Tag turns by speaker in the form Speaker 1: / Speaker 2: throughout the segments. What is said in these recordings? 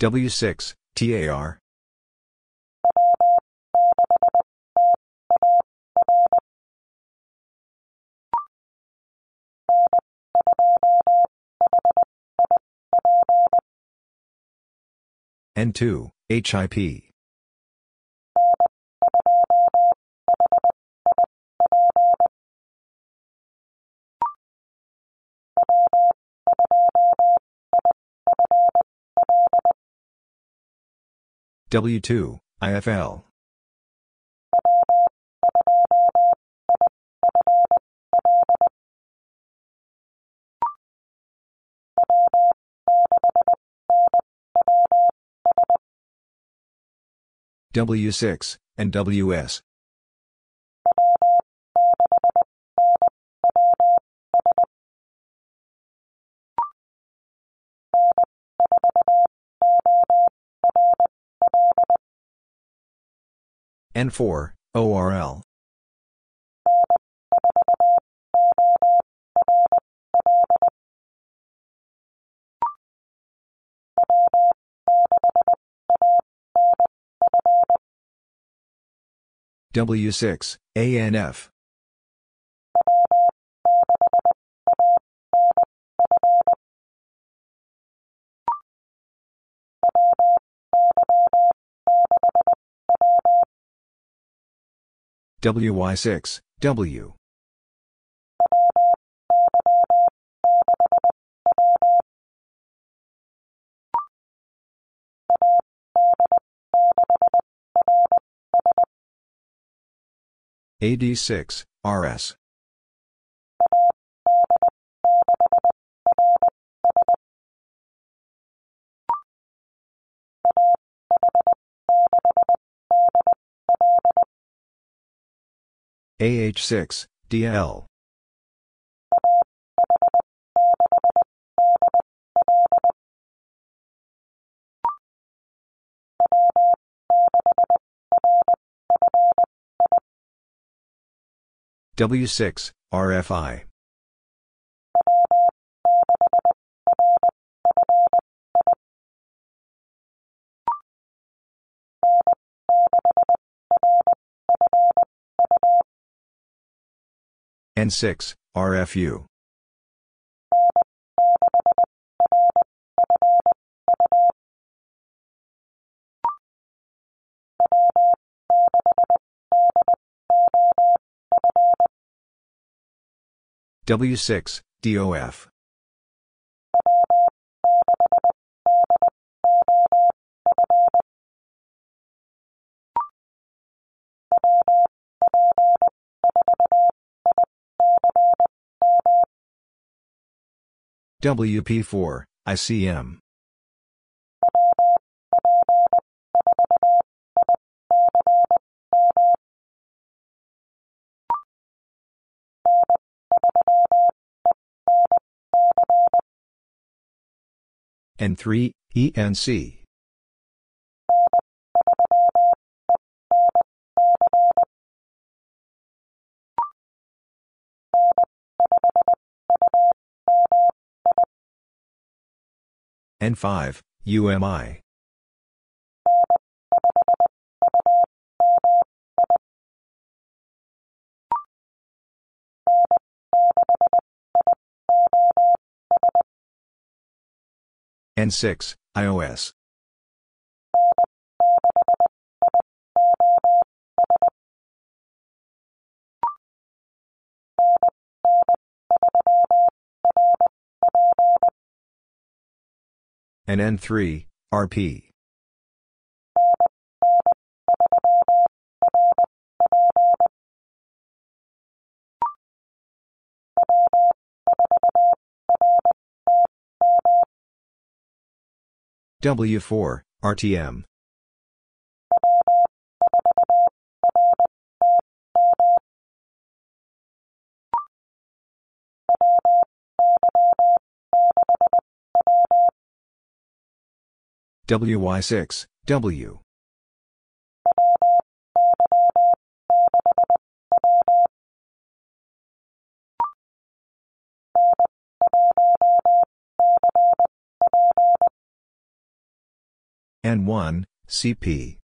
Speaker 1: W6, TAR. N2, HIP. W2, IFL. W6, and WS. N4, ORL. W6, ANF. WY6, W. AD6, RS. AH6, DL. W6, RFI. N6, RFU. W6, DOF. WP4, ICM. N3, ENC. N5, UMI. N6, iOS. And N3, RP. W4, RTM. WY6, W. N1, CP.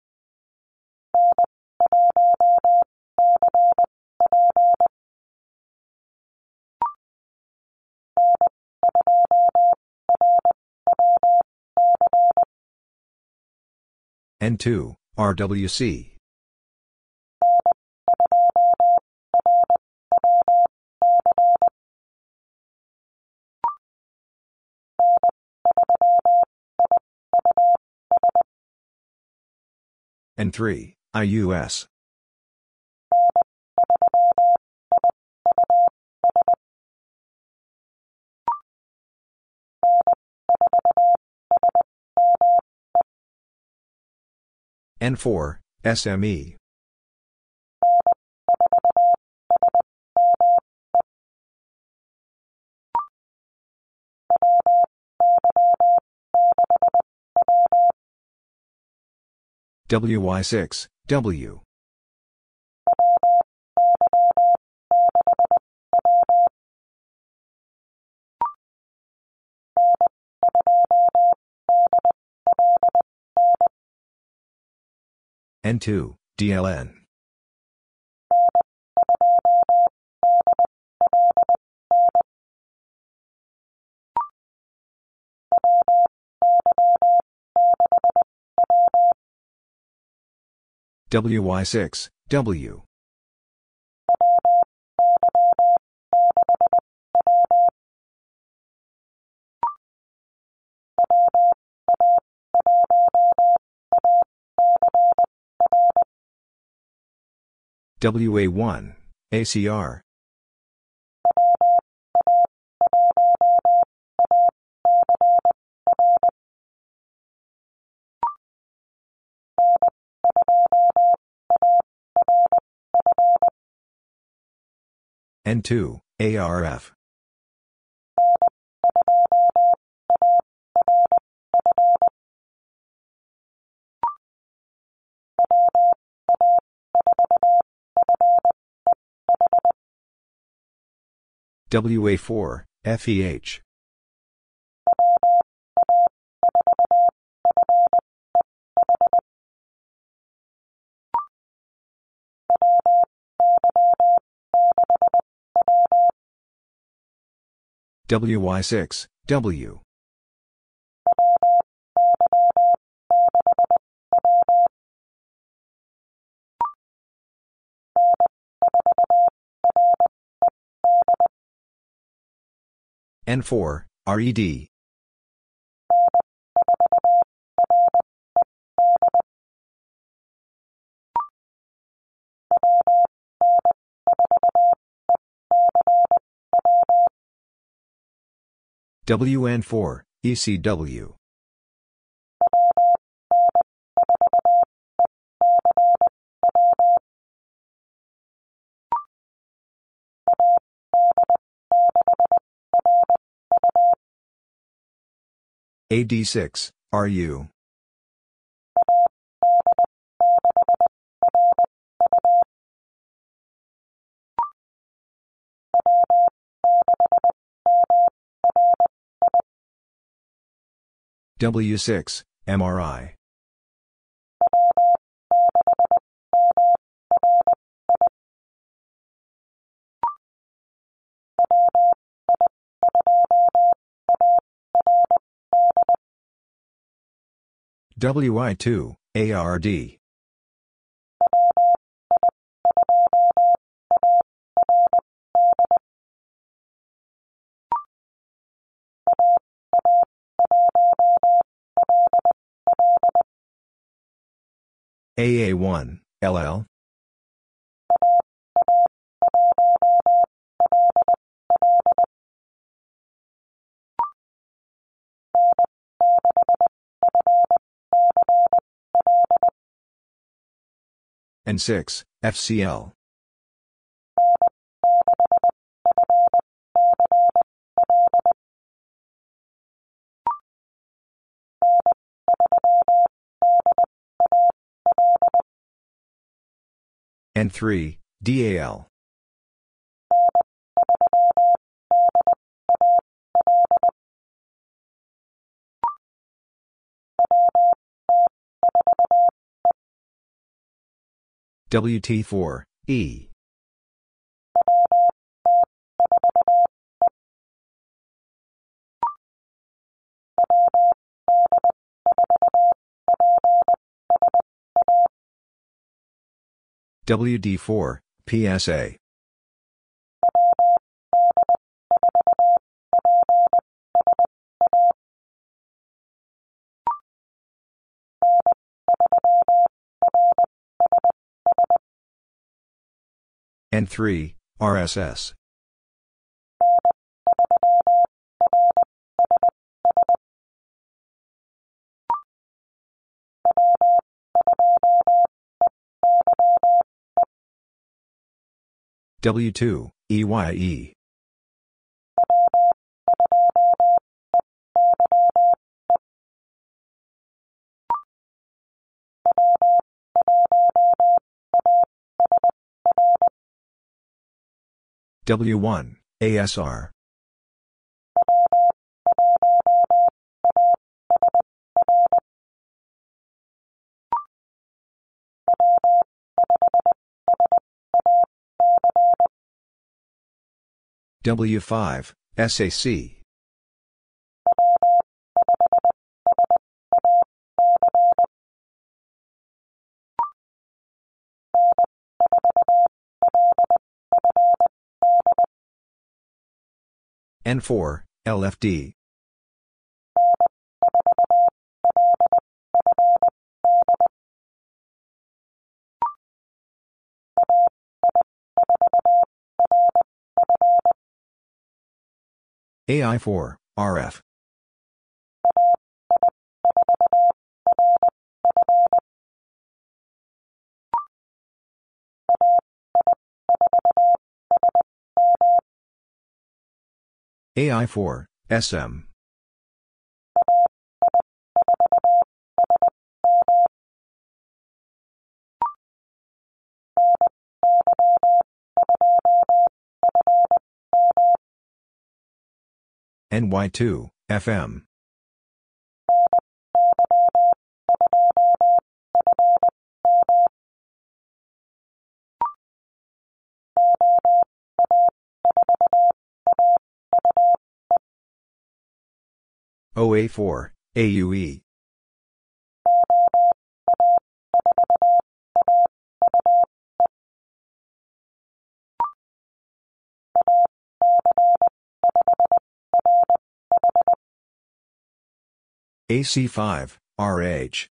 Speaker 1: N2, RWC. N3, IUS. N4, SME. WY6, W. N2, DLN. WY6, W. WA1, ACR. N2, ARF. WA4, FEH. WY6, W. N4, RED. WN4, ECW. AD6, RU. W6, MRI. WI2, ARD. AA1, LL. N6, FCL. N3, DAL. WT4, E. WD4, PSA. N3, RSS. W2, EYE. W1, ASR. W5, SAC. N4, LFD. AI4, RF. AI4, SM. NY2, FM. OA4, AUE. AC5, RH.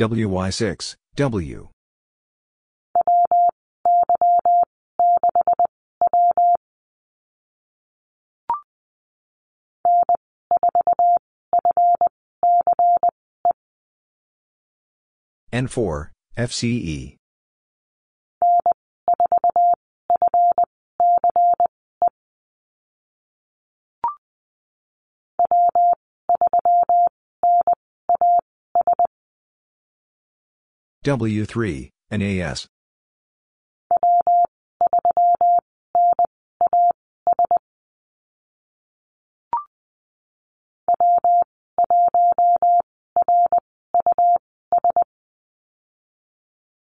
Speaker 1: WY6, W. N4, FCE. W3, NAS.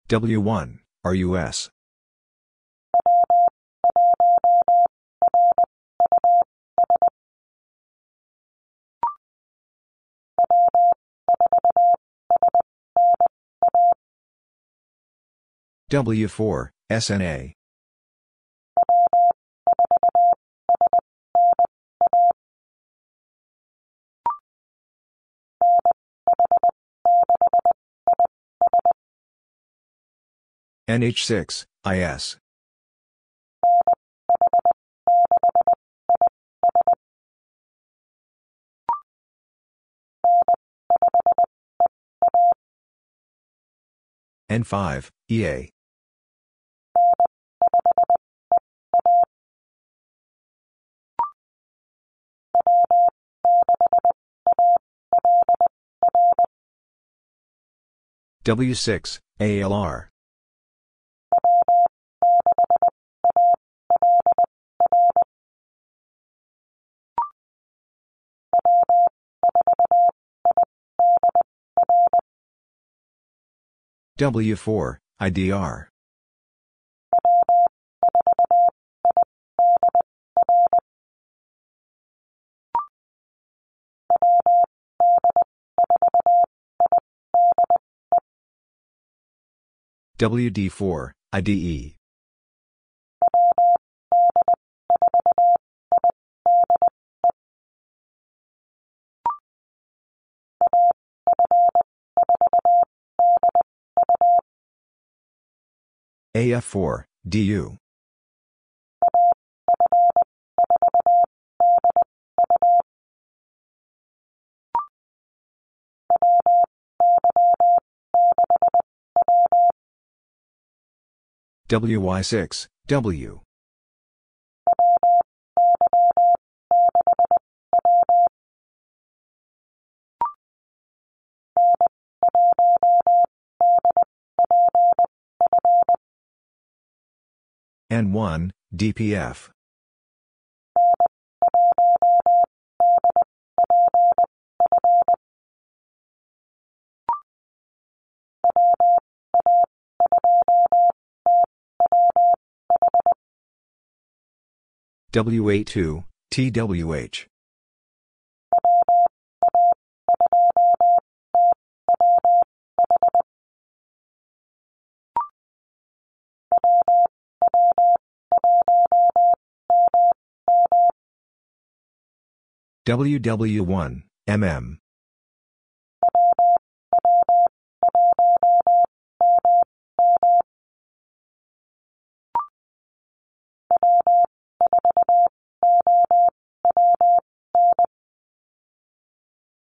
Speaker 1: W1, RUS. W4, SNA. NH6, IS. N5, EA. W6, ALR. W4, IDR. WD4, IDE. AF4, DU. WY6, W. N1, DPF. WA2, TWH. WW1, MM.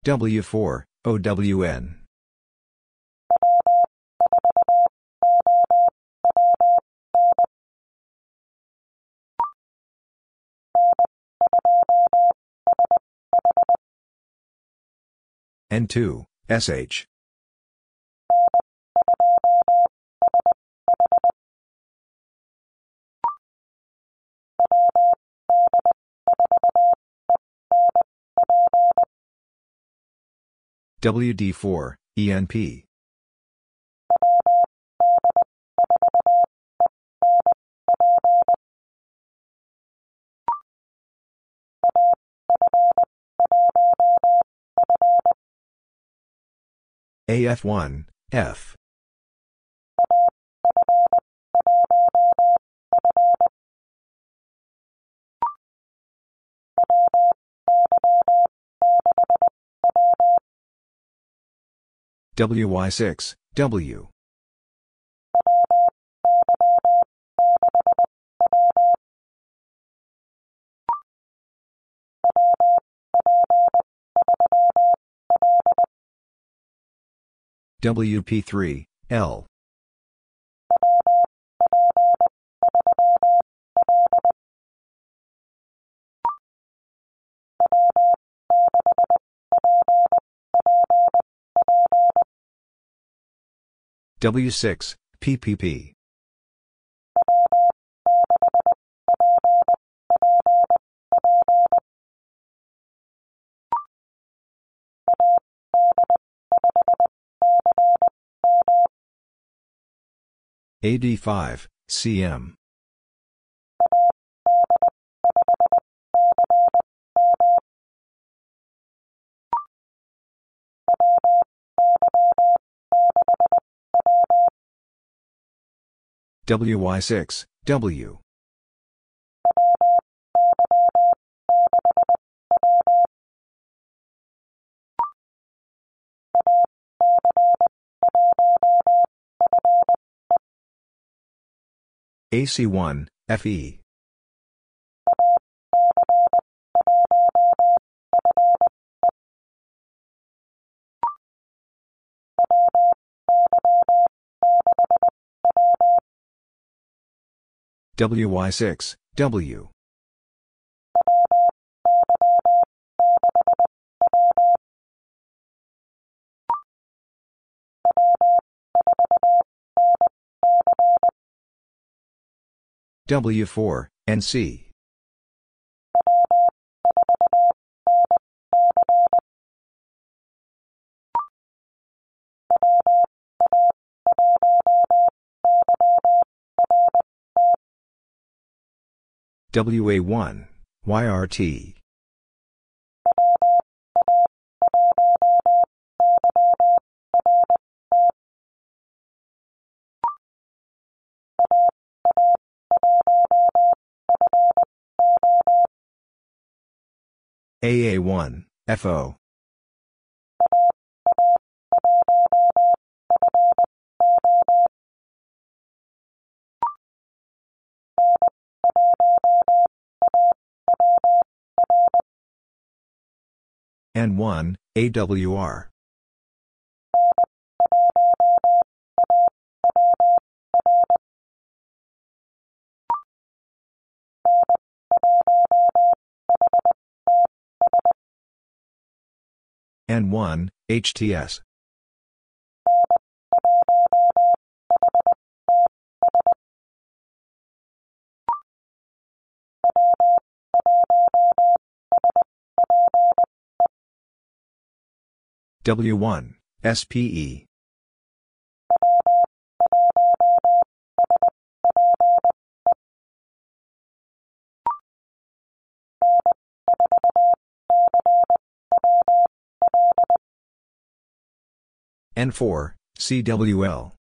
Speaker 1: W4, OWN. N2, SH. WD4, ENP. AF1, F. WY6, W. WP3, L. W6, PPP. AD5, CM. WY6, W. AC1, FE. WY6, W. W4, NC. WA1, YRT. AA1, FO. N1, AWR. N1, HTS. W1, SPE. N4, CWL.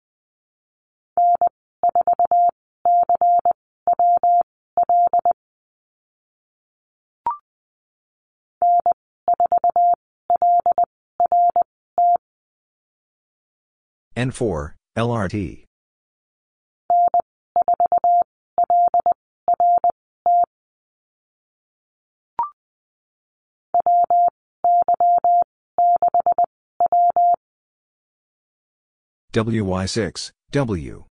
Speaker 1: N4, LRT. WY6, W.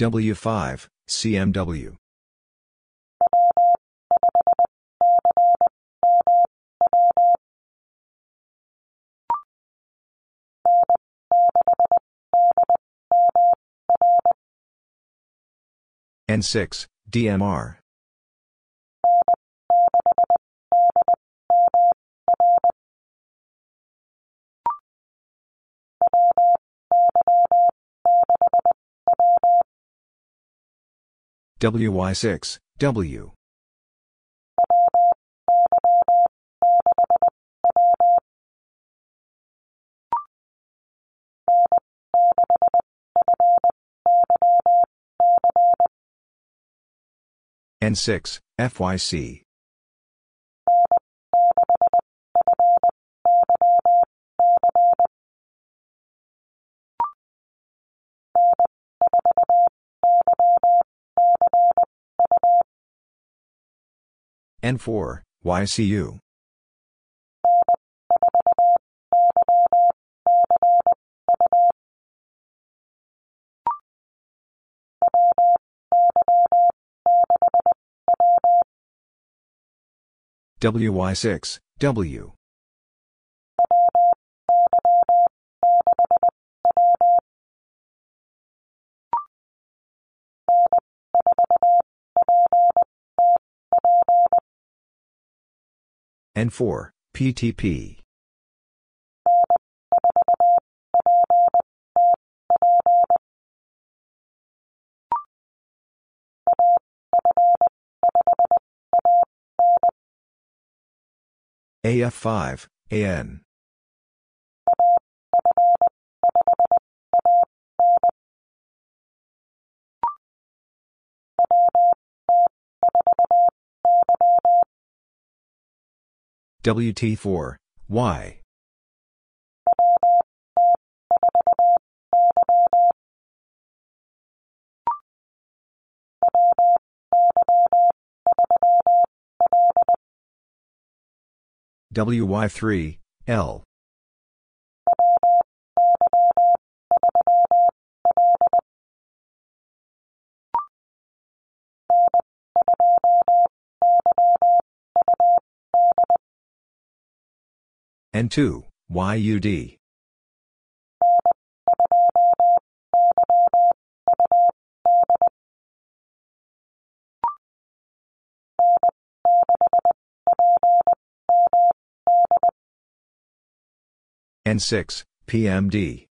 Speaker 1: W5, CMW. N6, DMR. WY6, W. N6, FYC. N4, YCU. WY6, W. N4, PTP. AF5, AN. WT4, Y. WY3, L. N2, YUD. N6, PMD.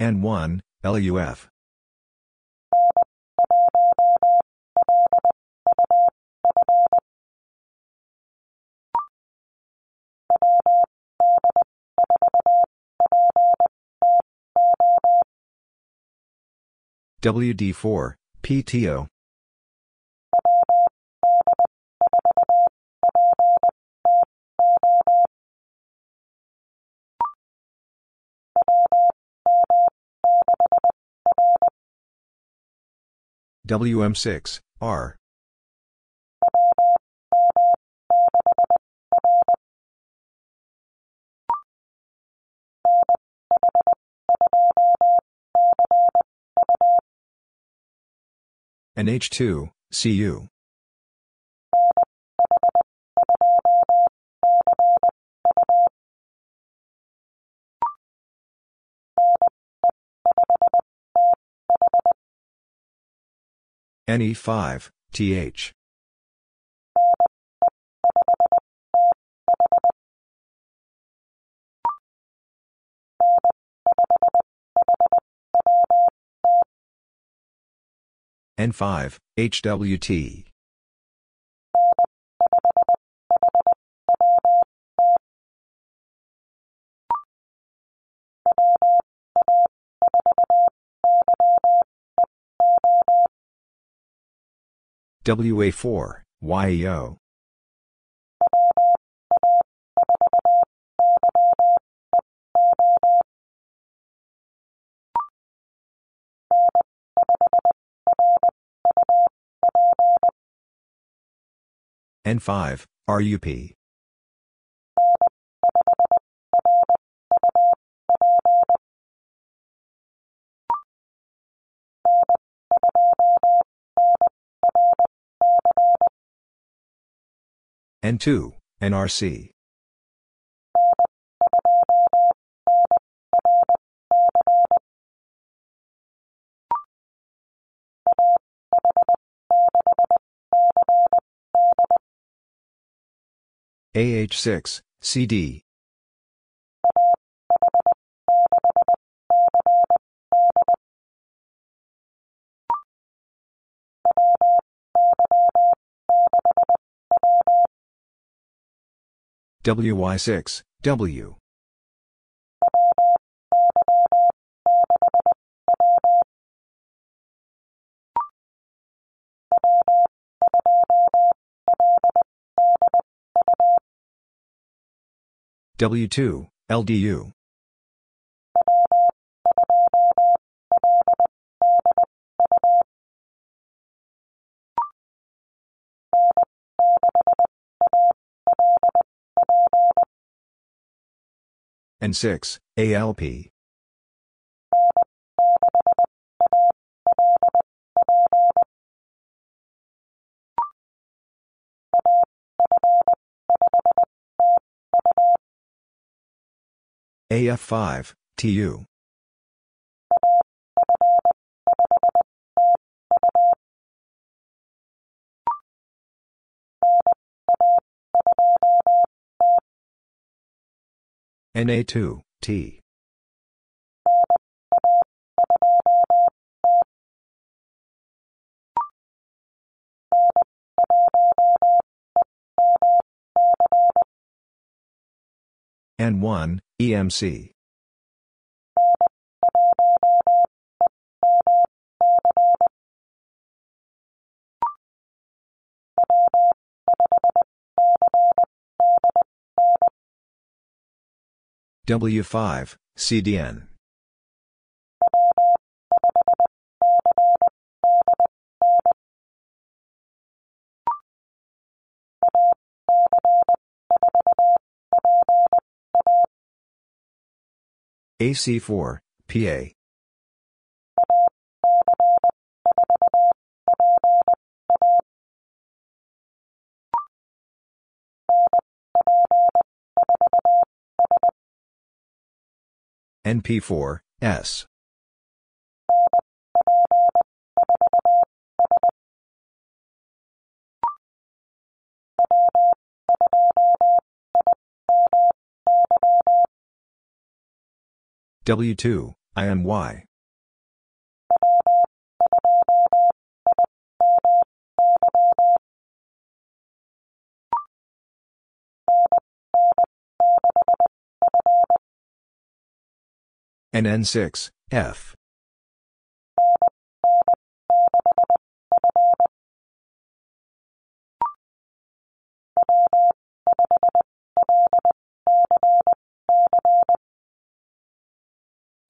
Speaker 1: N1, LUF. WD4, PTO. WM6, R. And H2, CU. NE5, TH. N5, HWT. WA4, YEO. N5, RUP. N2, NRC. AH6, CD. WY6, W. W2, LDU. N6, ALP. AF5, TU. NA2, T. N1, EMC. W5, CDN. AC4, PA. NP4, S. W2, IMY. NN6, F.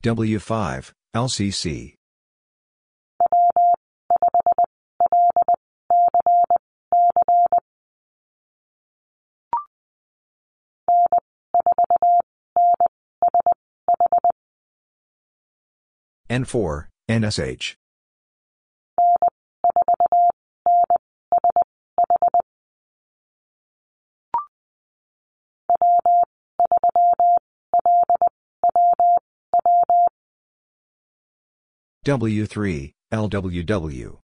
Speaker 1: W5, LCC. N4, NSH. W3, LWW.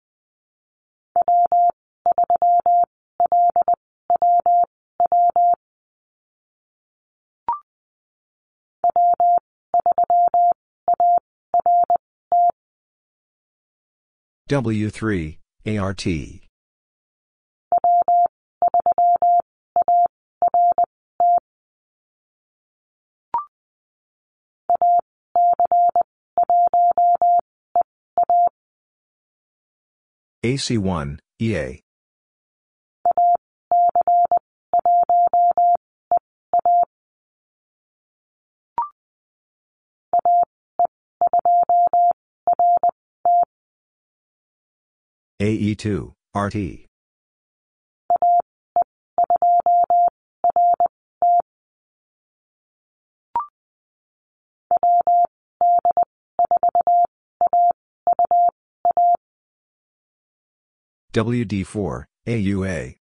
Speaker 1: W3, ART. AC1, EA. AE2, RT. WD4, AUA.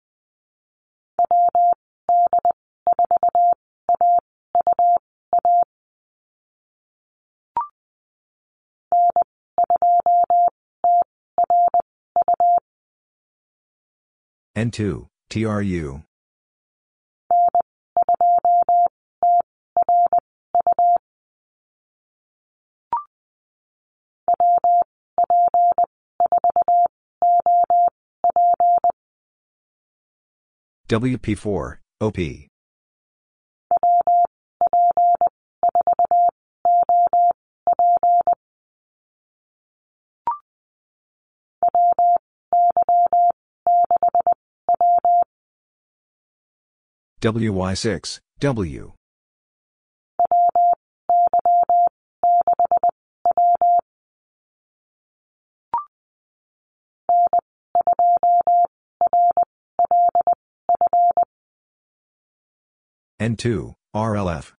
Speaker 1: N2, TRU. WP4, OP. WY6, W. N2, RLF.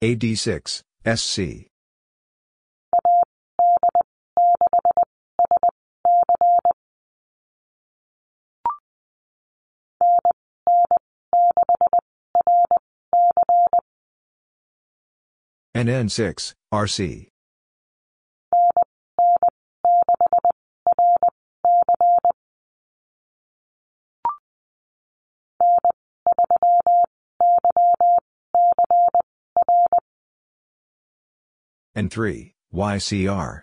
Speaker 1: AD6, SC. NN6, RC. N3, YCR.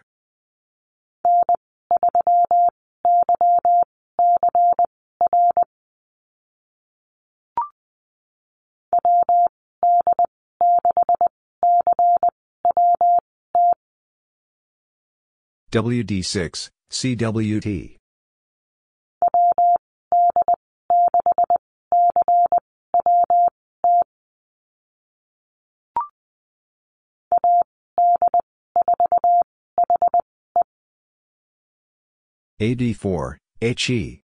Speaker 1: WD6, CWT. AD4, HE.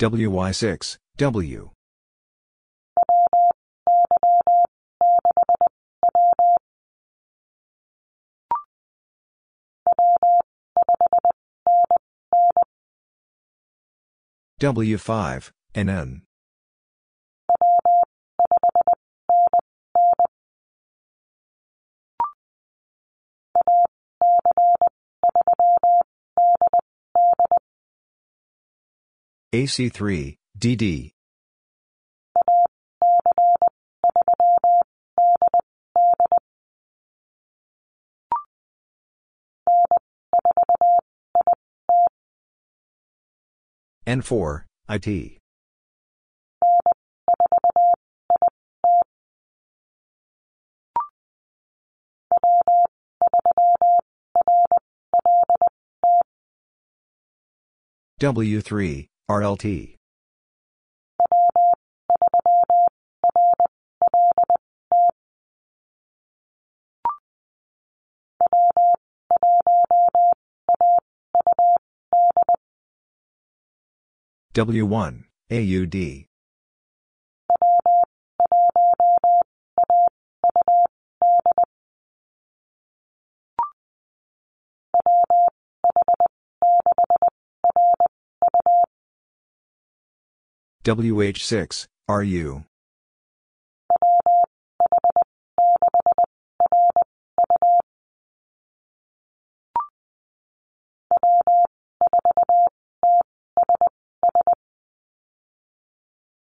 Speaker 1: WY6, W. W5, NN. AC3, DD. N4, IT. W3, RLT. W1, AUD. WH6, RU.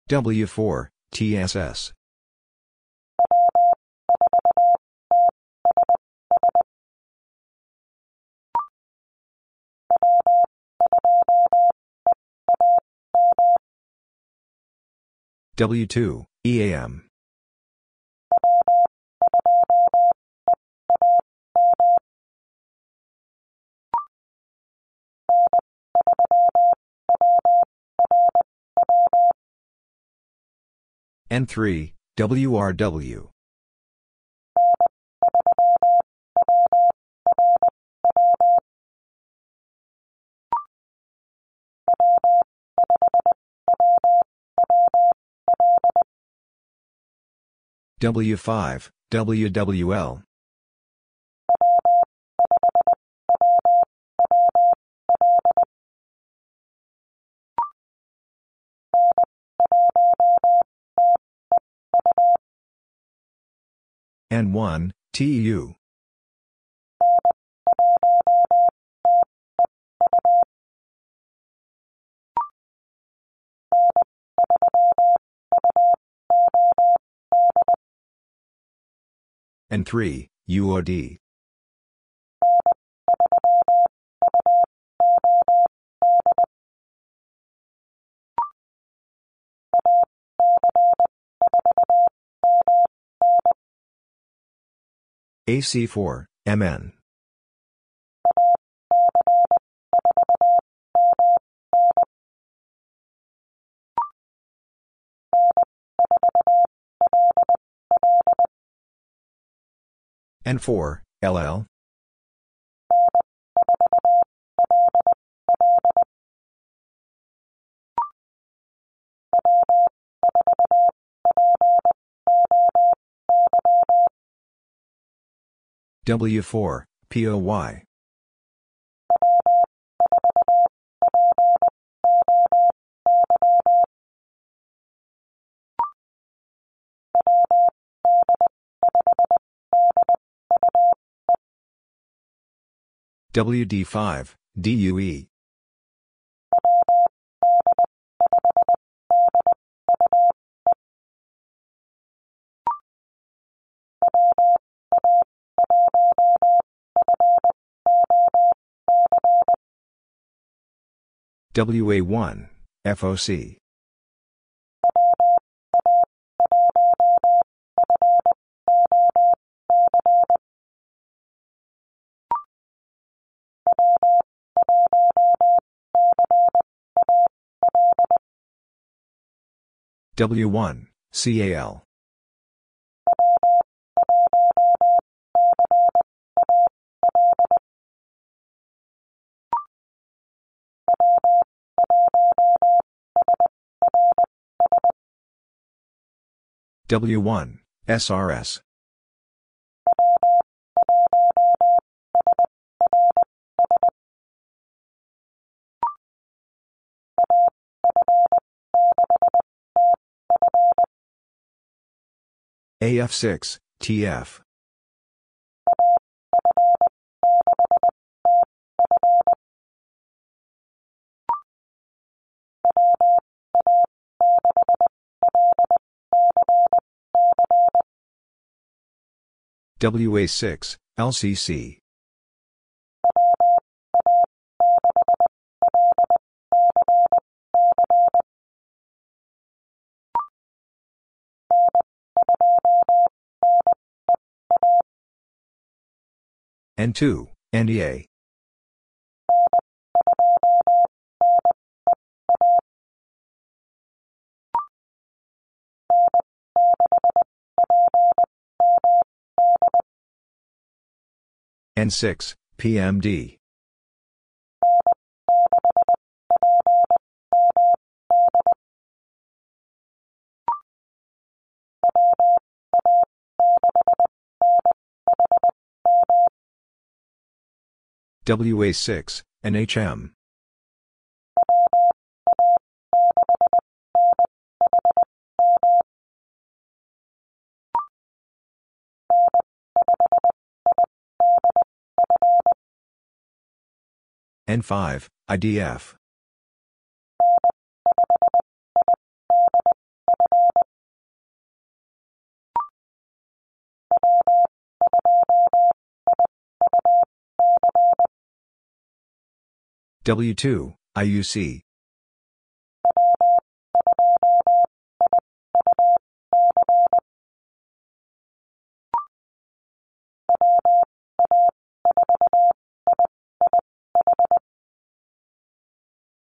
Speaker 1: W4, TSS. W2, EAM. N3, WRW. W5, WWL. N1, TU. N3, UOD. AC4, MN. N4, LL. W4, POY. WD5, DUE. WA1, FOC. W1, CAL. W1, SRS. AF6, TF. WA6, LCC. N2, NEA. N6, PMD. WA6, NHM. N5, IDF. W2, IUC.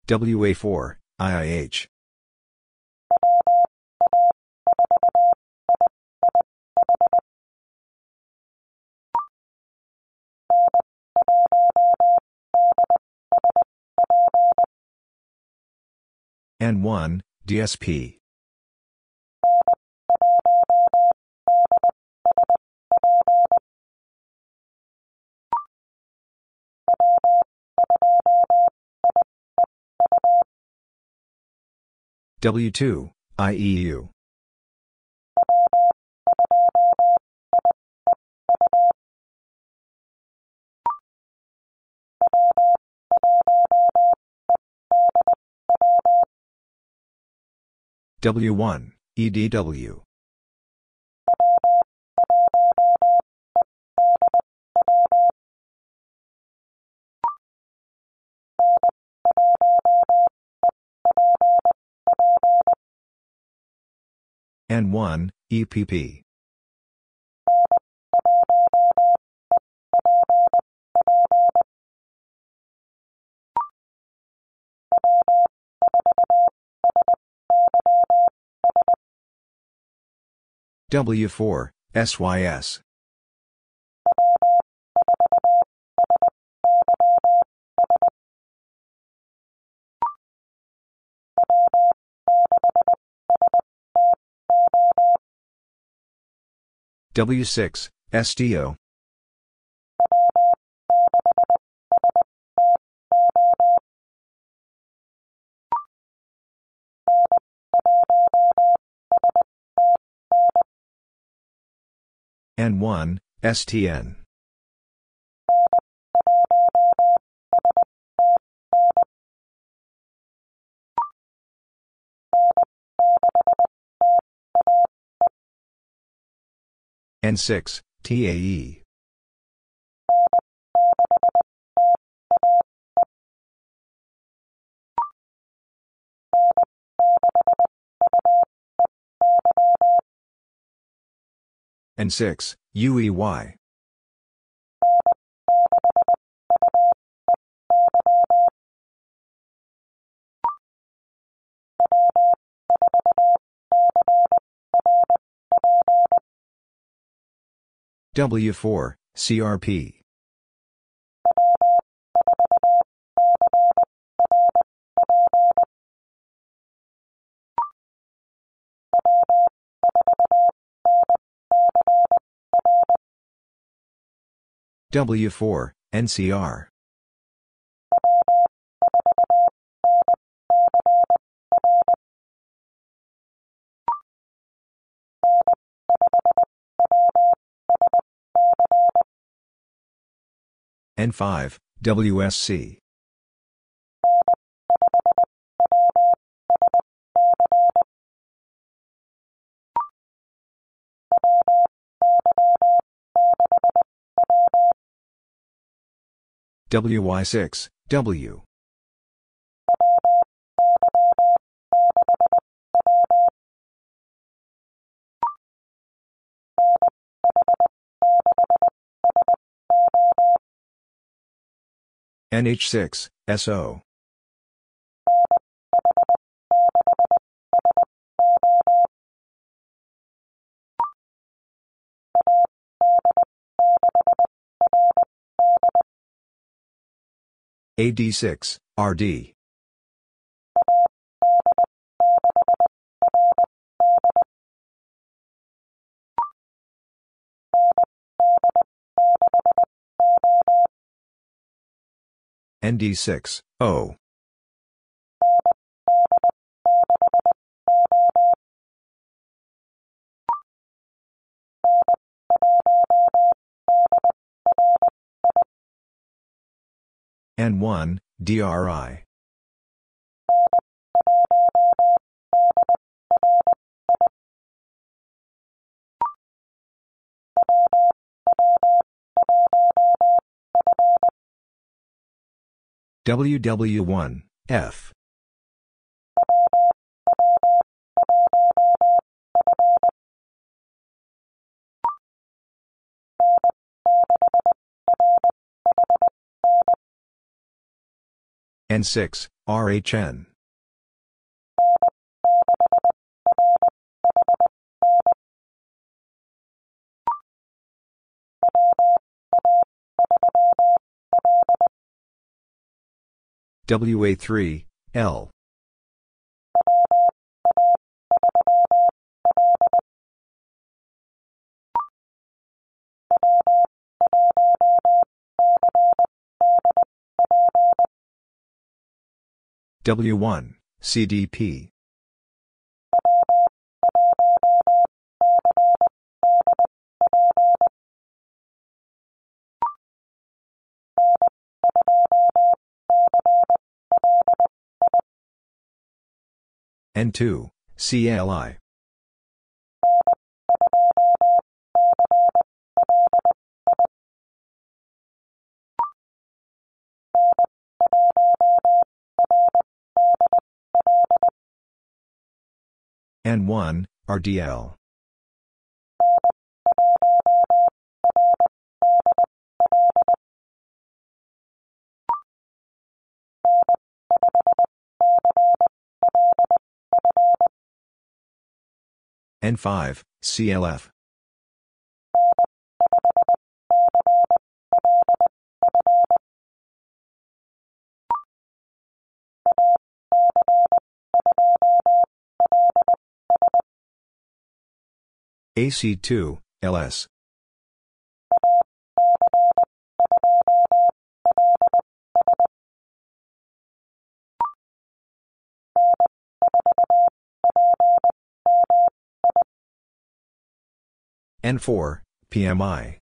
Speaker 1: WA4, IIH. N1, DSP. W2, IEU. W1, EDW. N1, EPP. W4, SYS. W6, SDO. N1, STN. N6, TAE. N6, UEY. W4, CRP. W4, NCR. N5, WSC. WY6, W. NH6, SO. AD6, RD. ND6, O. N1, DRI. WW1, F. N6, RHN. WA3, L. W1, CDP. N2, CLI. N1, RDL. N5, CLF. AC2, LS. N4, PMI.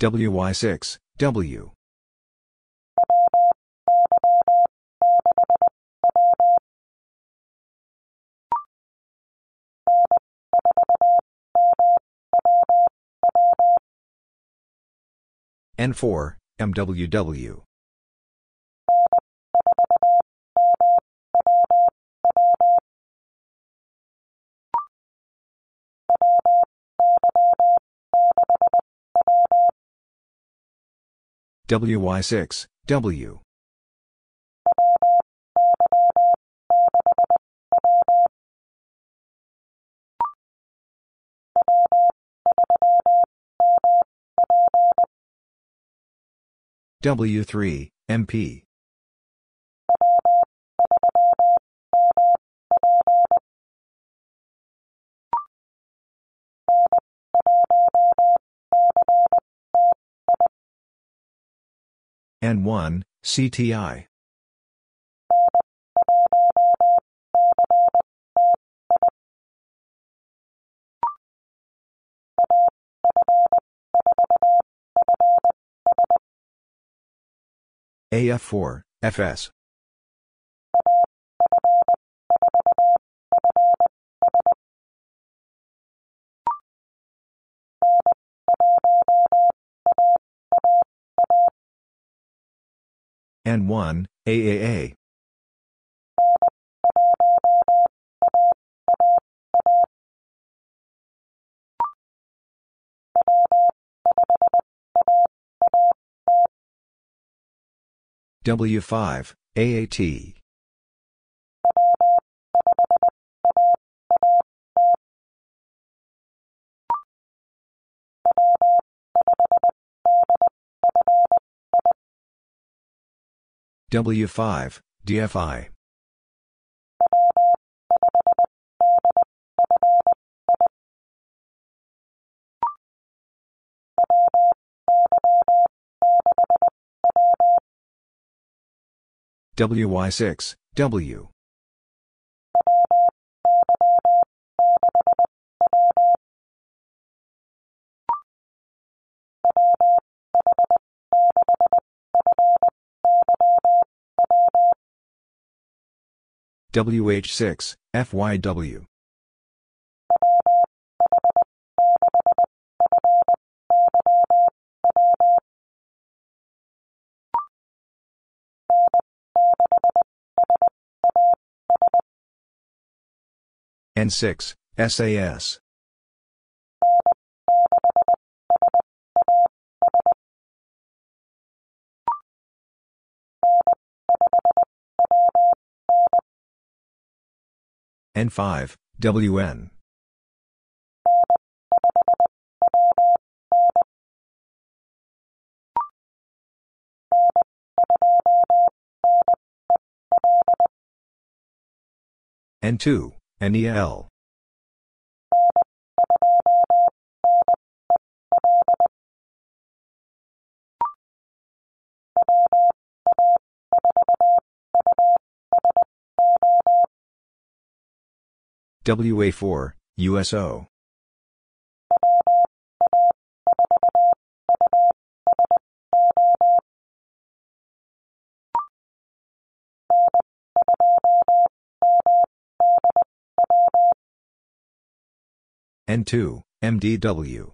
Speaker 1: WY6, W. N4, MWW. WY6, W. W3, MP. N1, CTI. AF4, FS. N1, AAA. W5, AAT. W5, DFI. WY6, W. WH6, FYW. N6, SAS. N5, WN. N2, NEL. WA4, USO. N2, MDW.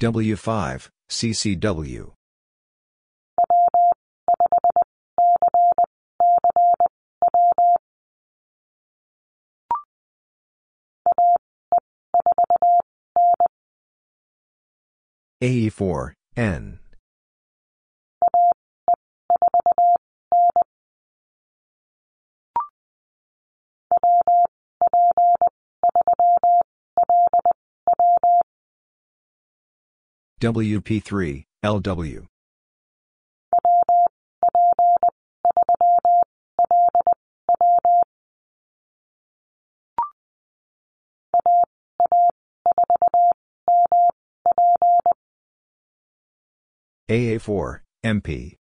Speaker 1: W5, CCW. AE4, N. WP3, LW. AA4, MP.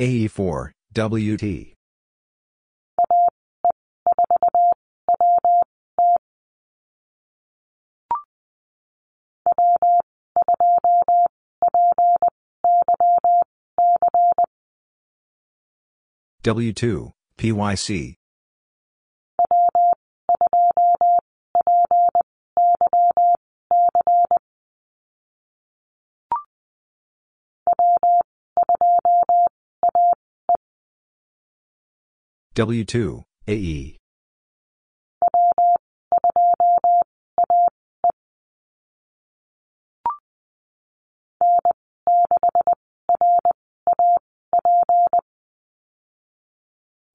Speaker 1: AE4, WT. W2, PYC. W2, AE.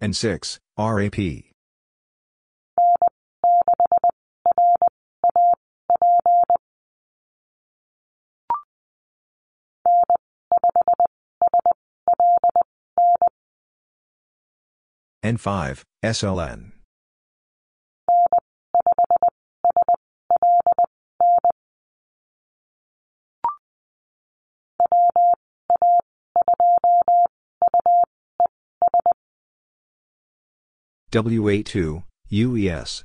Speaker 1: N6, RAP. N5, SLN. WA2, UES.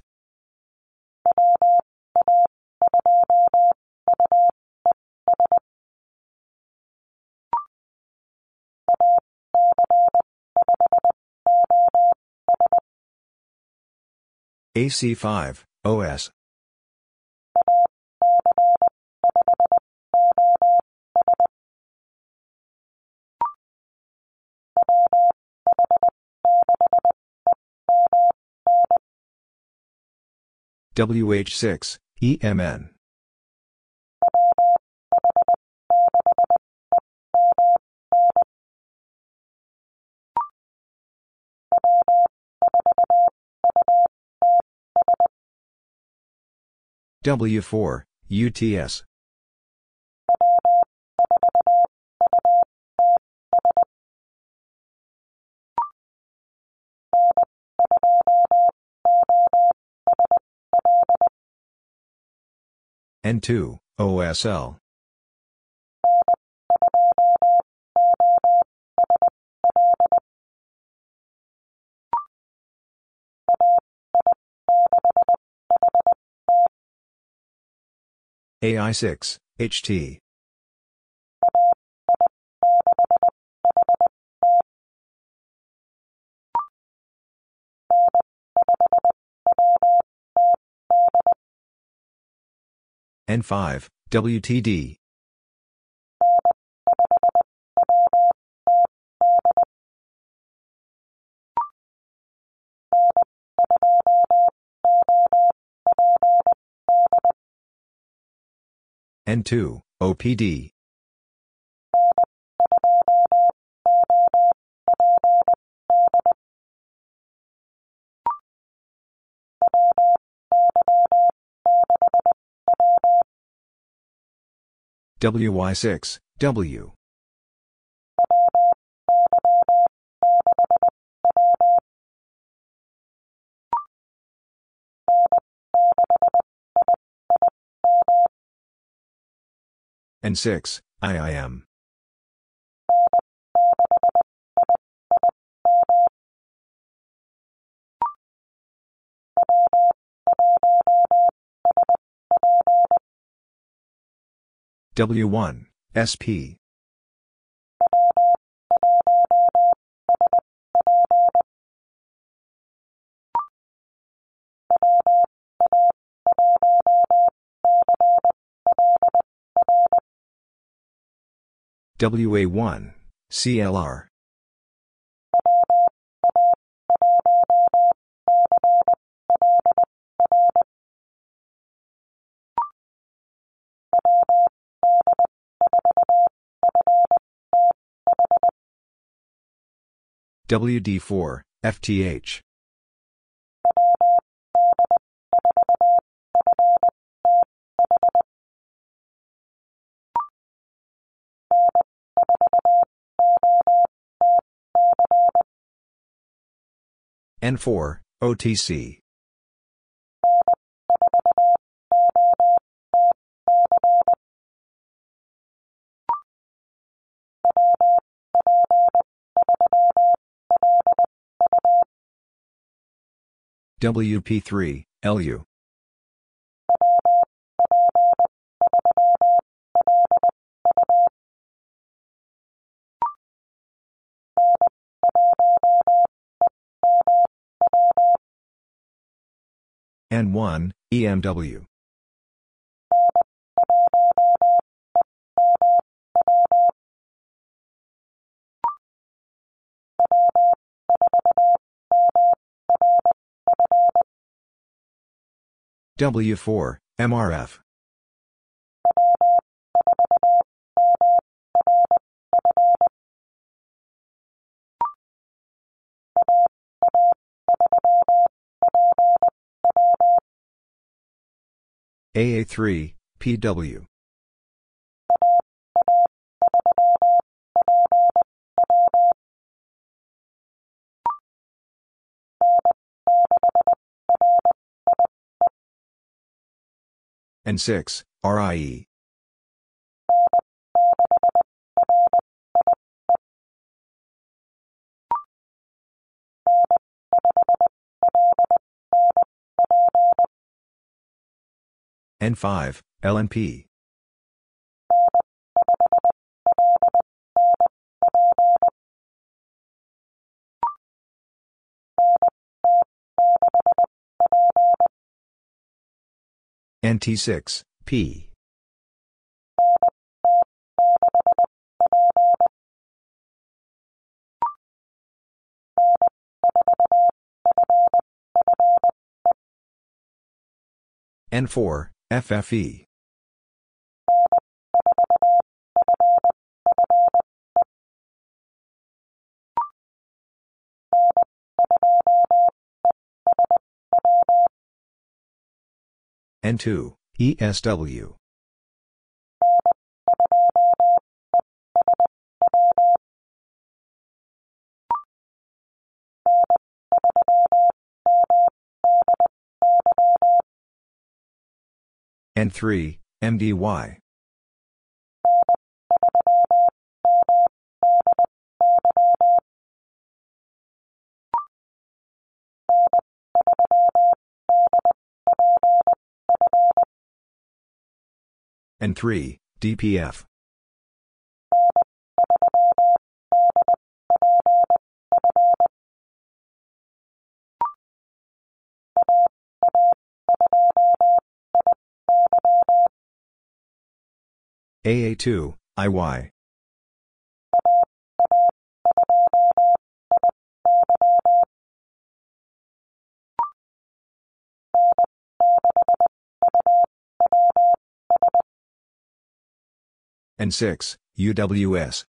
Speaker 1: AC5, OS. WH6, EMN. W4, UTS. N2, OSL. AI6, HT. N5, WTD. N2, OPD. WY6, W. N6, IIM. W1, SP. WA1, CLR. WD4, FTH. N4, OTC. WP3, LU. N1, EMW. W4, MRF. AA3, PW. And 6, RIE. N5, LNP. NT6, P. N4, FFE. N2, ESW. N3, MDY. N3, DPF. AA2, IY. And 6, UWS.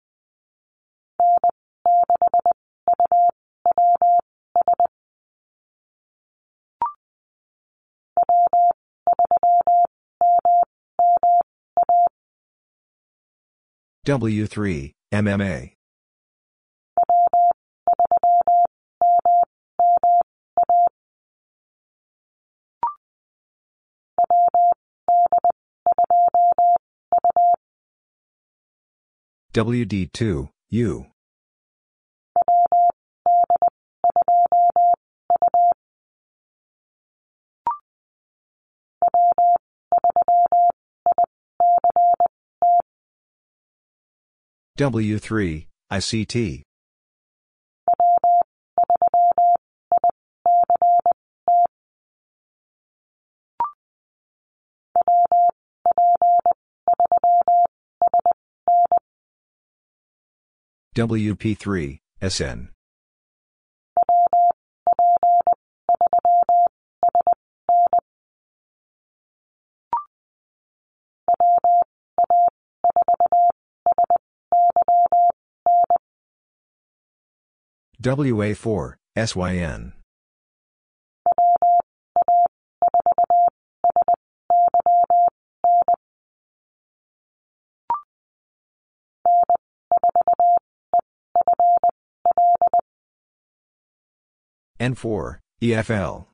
Speaker 1: W3, MMA. WD2, U. W3, ICT. WP3, SN. WA4, SYN. N4, EFL.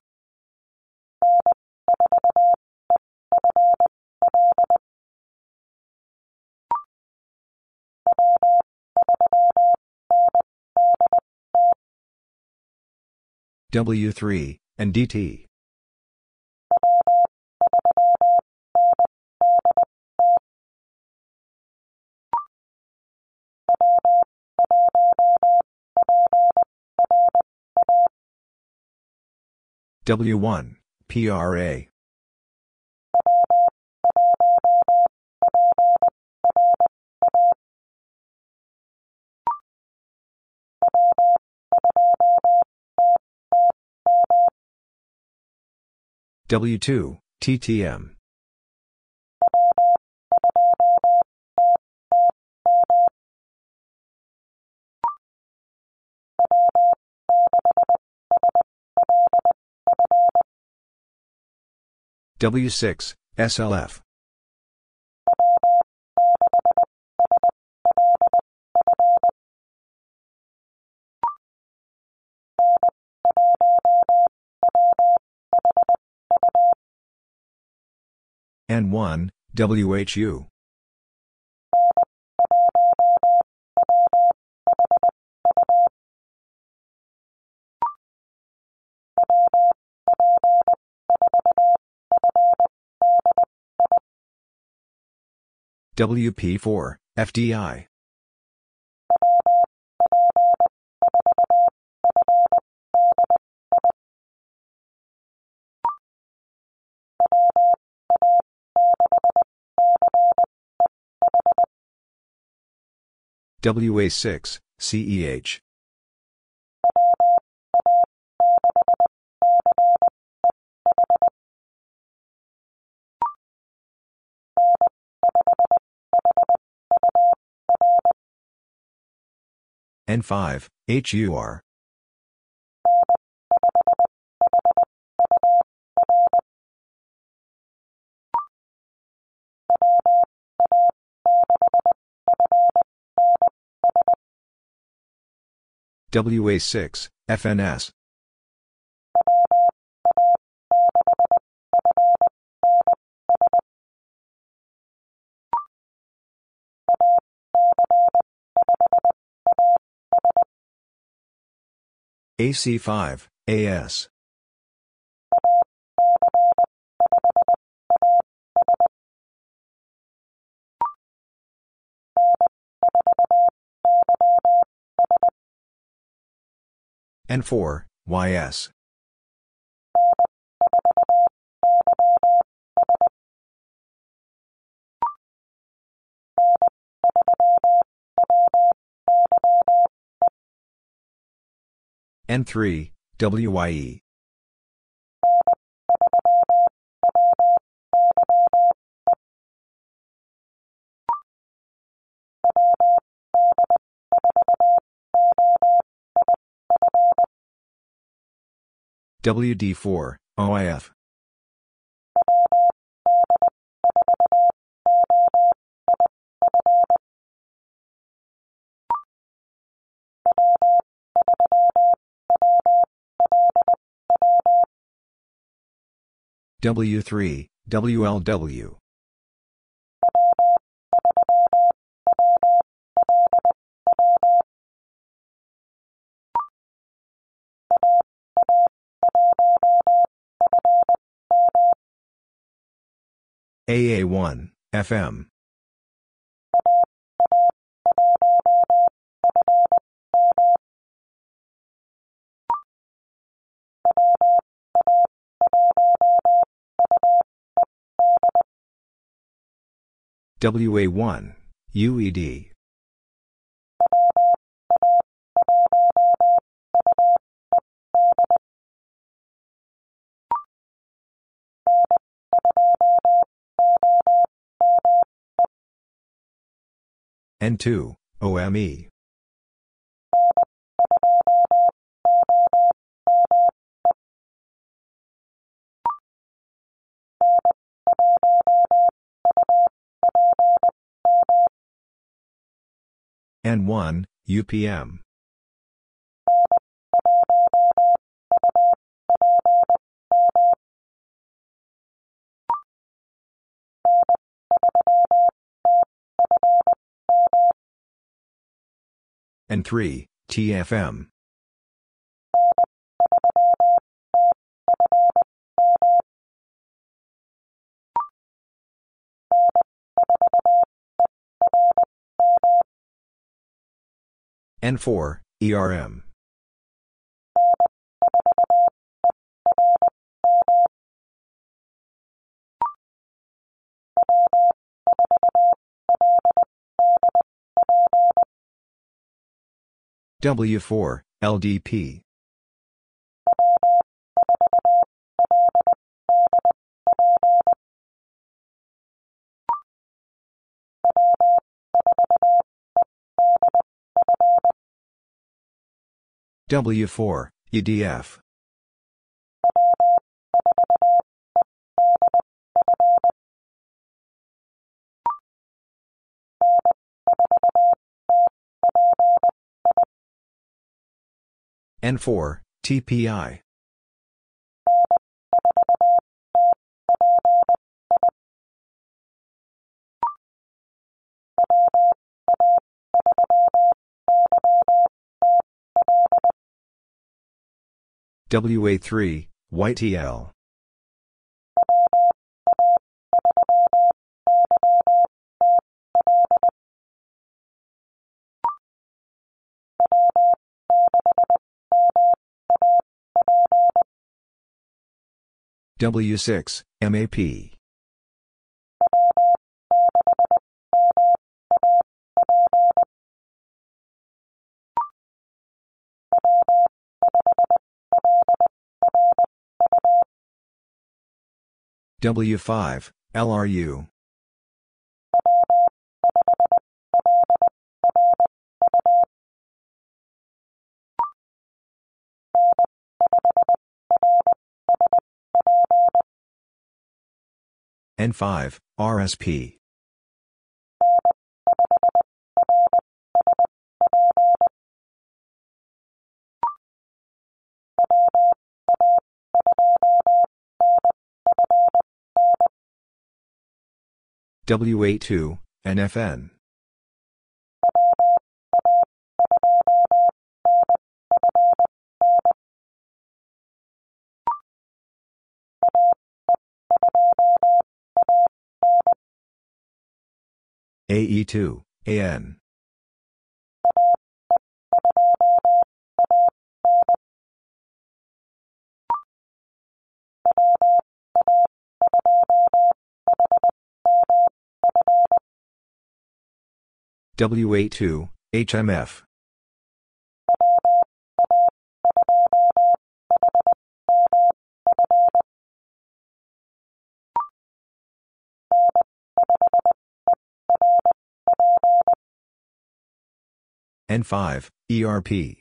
Speaker 1: W3, NDT. W1, PRA. W2, TTM. W6, SLF. N1, WHU. WP4, FDI. WA6, CEH. N5, HUR. WA6, FNS. AC5, AS. N4, YS. N3, WYE. WD4, OIF. W3, WLW. AA1, FM. WA1, UED. N2, OME. N1, UPM. N3, TFM. N4, ERM. W4, LDP. W4, EDF. N4, TPI. WA3, YTL. W6, MAP. W5, LRU. N5, RSP. WA2, NFN. AE2, AN. WA2, HMF. N5, ERP.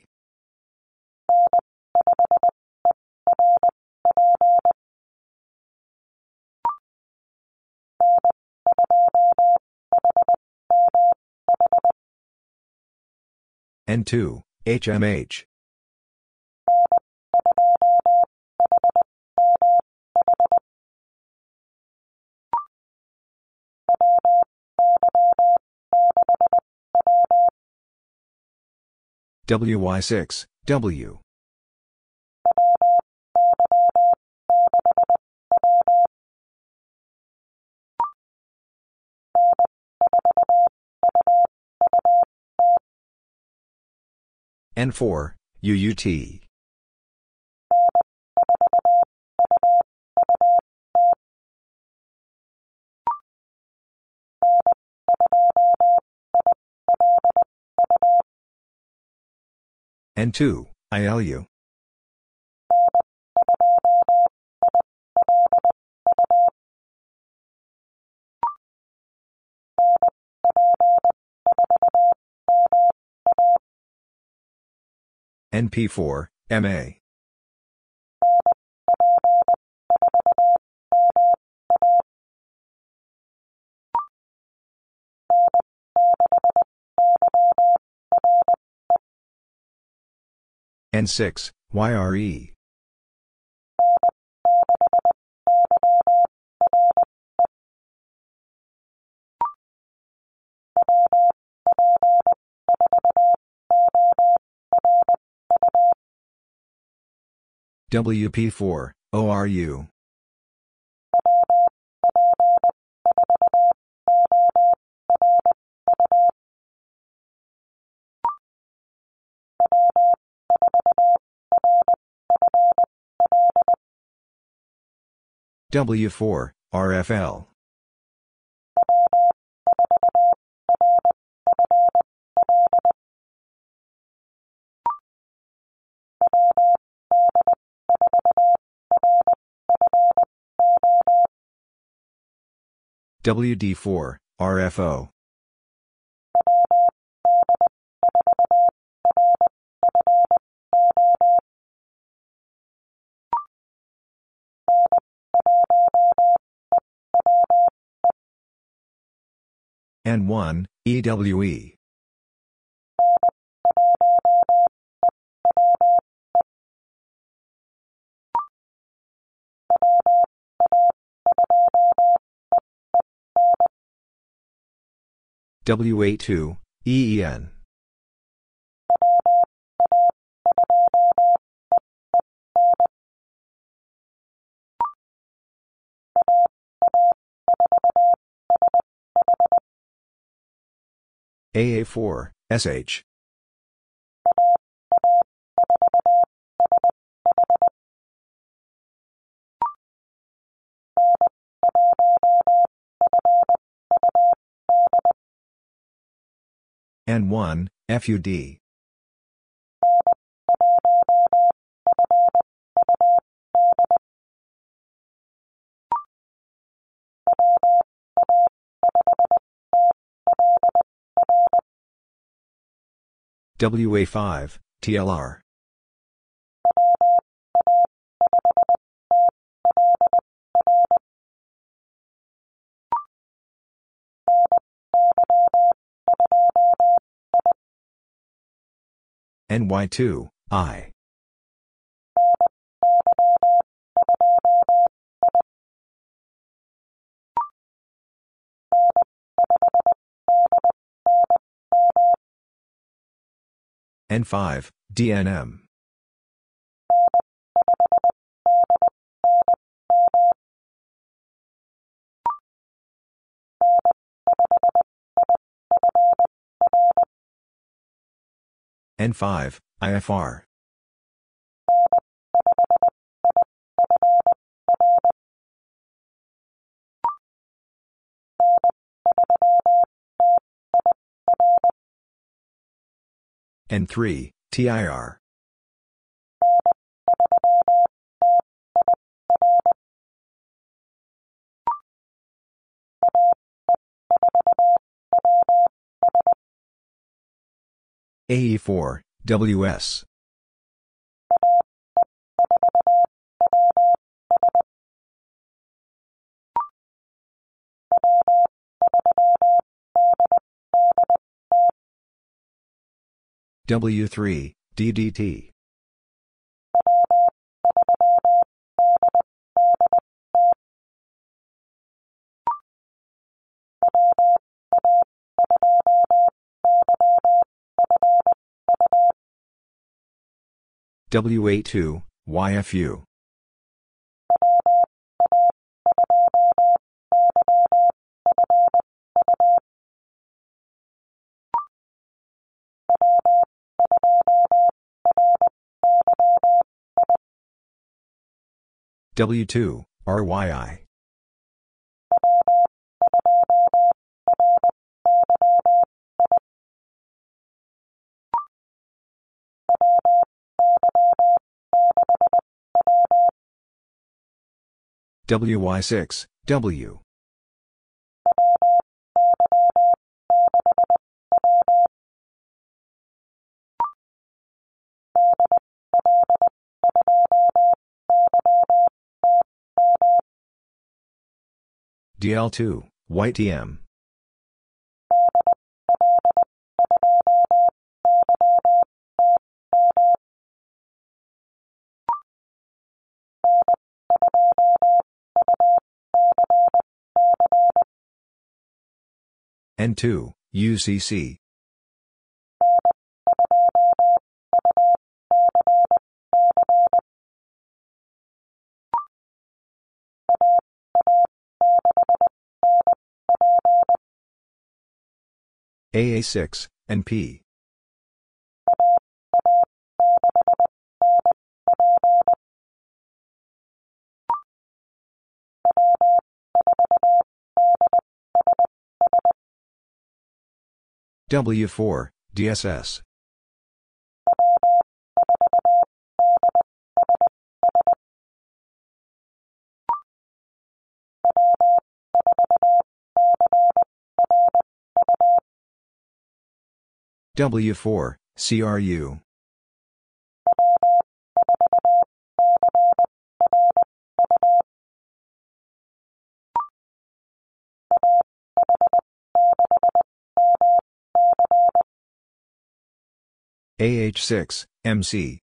Speaker 1: N2, HMH. WY6, W. N4, UUT. N2, ILU. NP4, MA. N6, YRE. WP4, ORU. W4, RFL. WD4, RFO. N1, EWE. WA2, EEN. AA4, SH. N1, FUD. WA5, TLR. NY2, I. N5, DNM. N5, IFR. N3, TIR. AE4, WS. W3, DDT. WA2, YFU. W2, RYI. WY6, W. DL2, YTM. N2, UCC. AA6, NP. W4, DSS. W4, CRU. AH6, MC.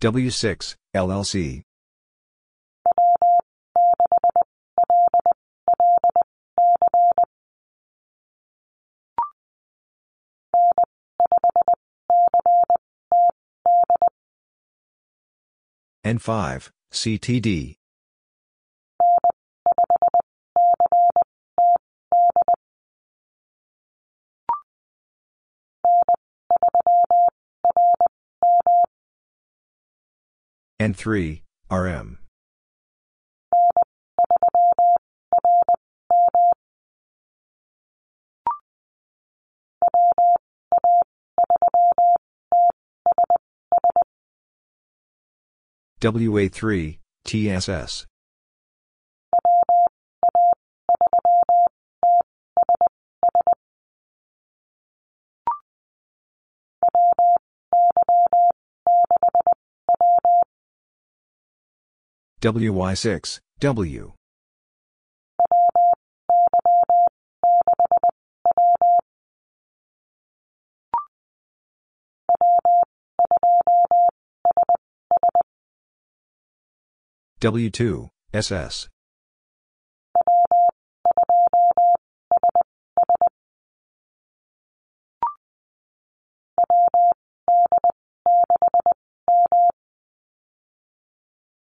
Speaker 1: W6, LLC. N5, CTD. N3, RM. WA3, TSS. WY6, W. W2, SS.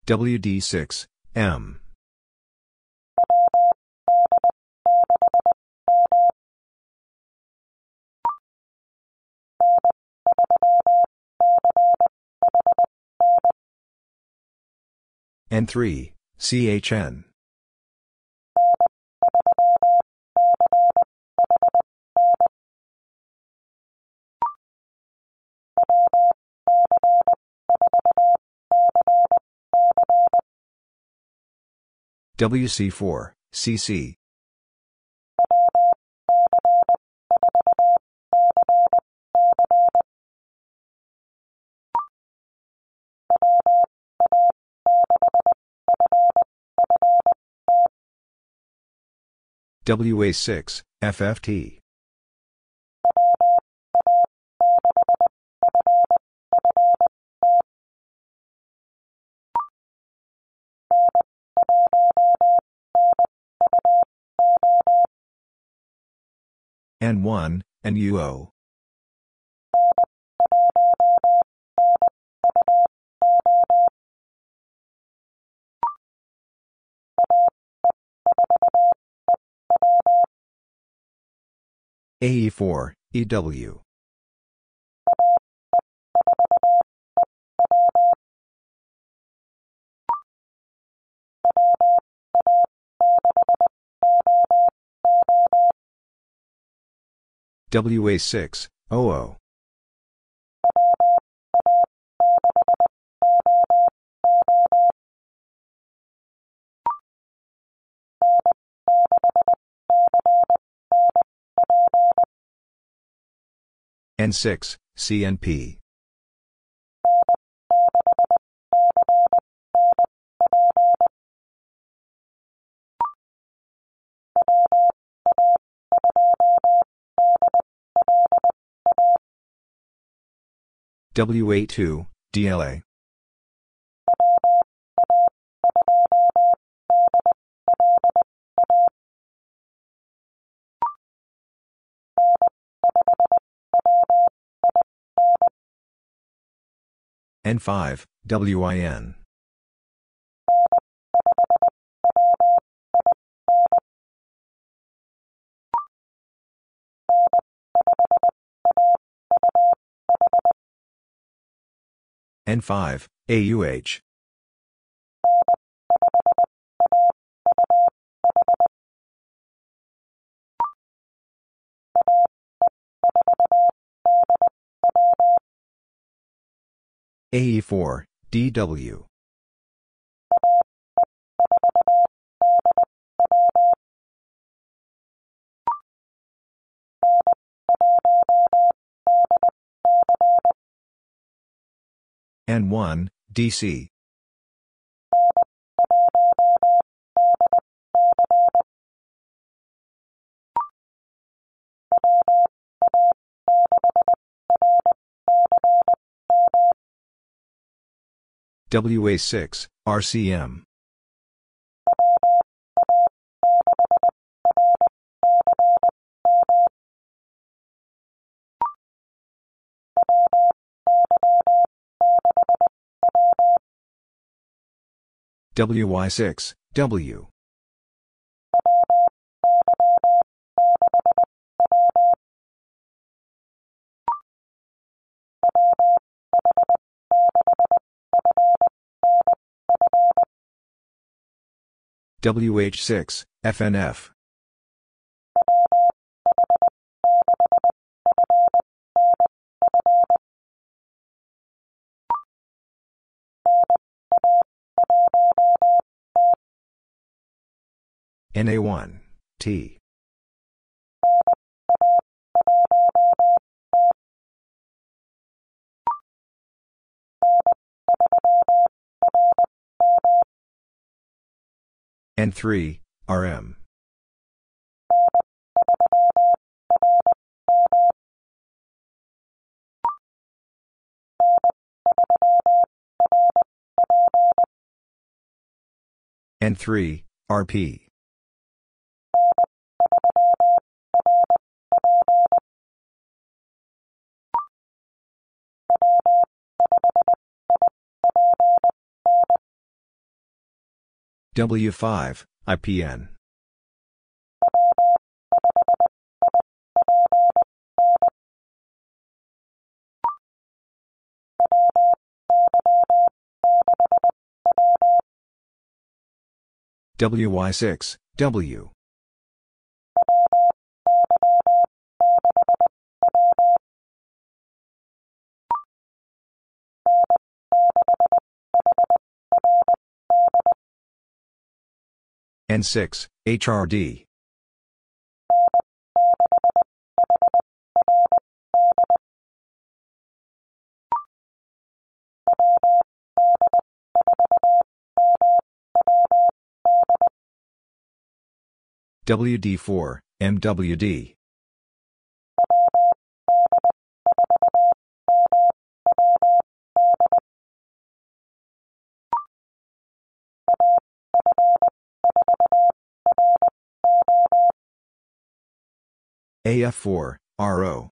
Speaker 1: WD6, M. N3, CHN. WC4, CC. WA6, FFT. N1, NUO. AE4, EW. WA6, OO. N6, CNP. WA2, DLA. N5, WIN. N5, AUH. AE4, DW. N1, DC. WA6, RCM. WY6, W. WH6, FNF. NA1, T. N3, RM. N3, RP. W5, IPN. WY6, W. N6, HRD. WD4, MWD. AF4, RO.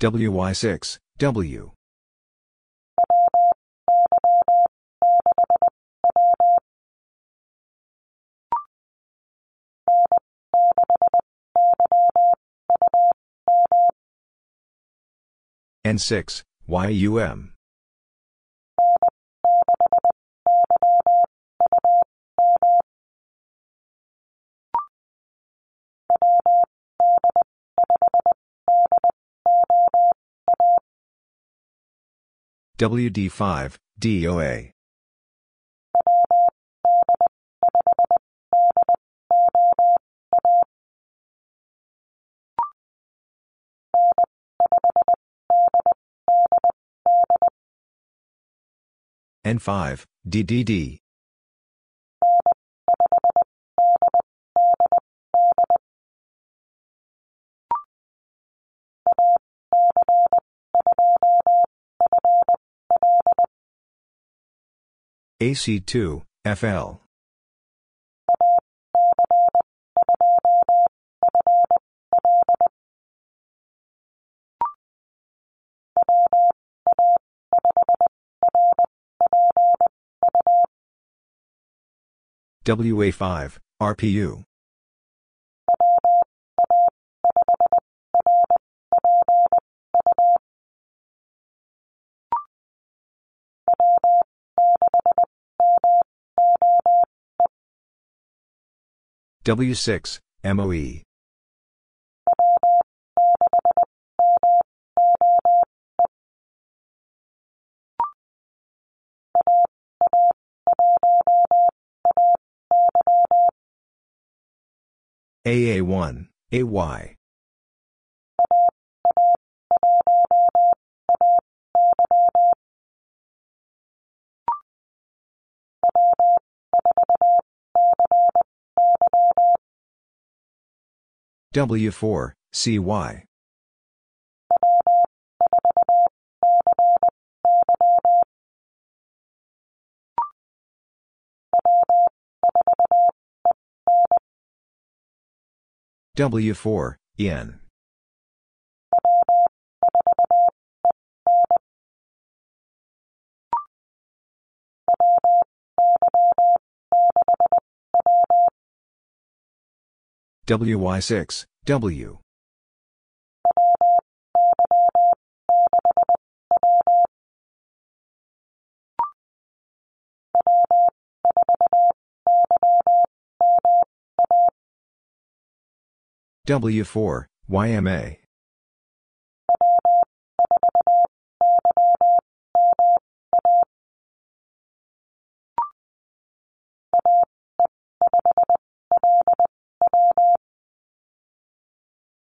Speaker 1: WY6, W. N6, YUM. WD5, DOA. N5, DDD. AC2, FL. WA5, RPU. W6, MOE. AA1, AY. W4, CY. W4, EN. WY6, W. W4, YMA.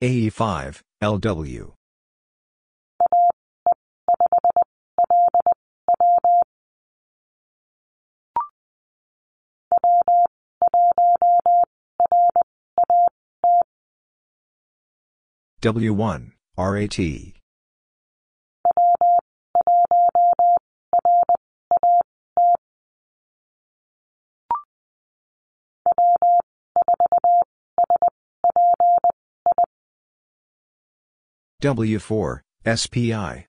Speaker 1: AE5, LW. W1, RAT. W4, SPI.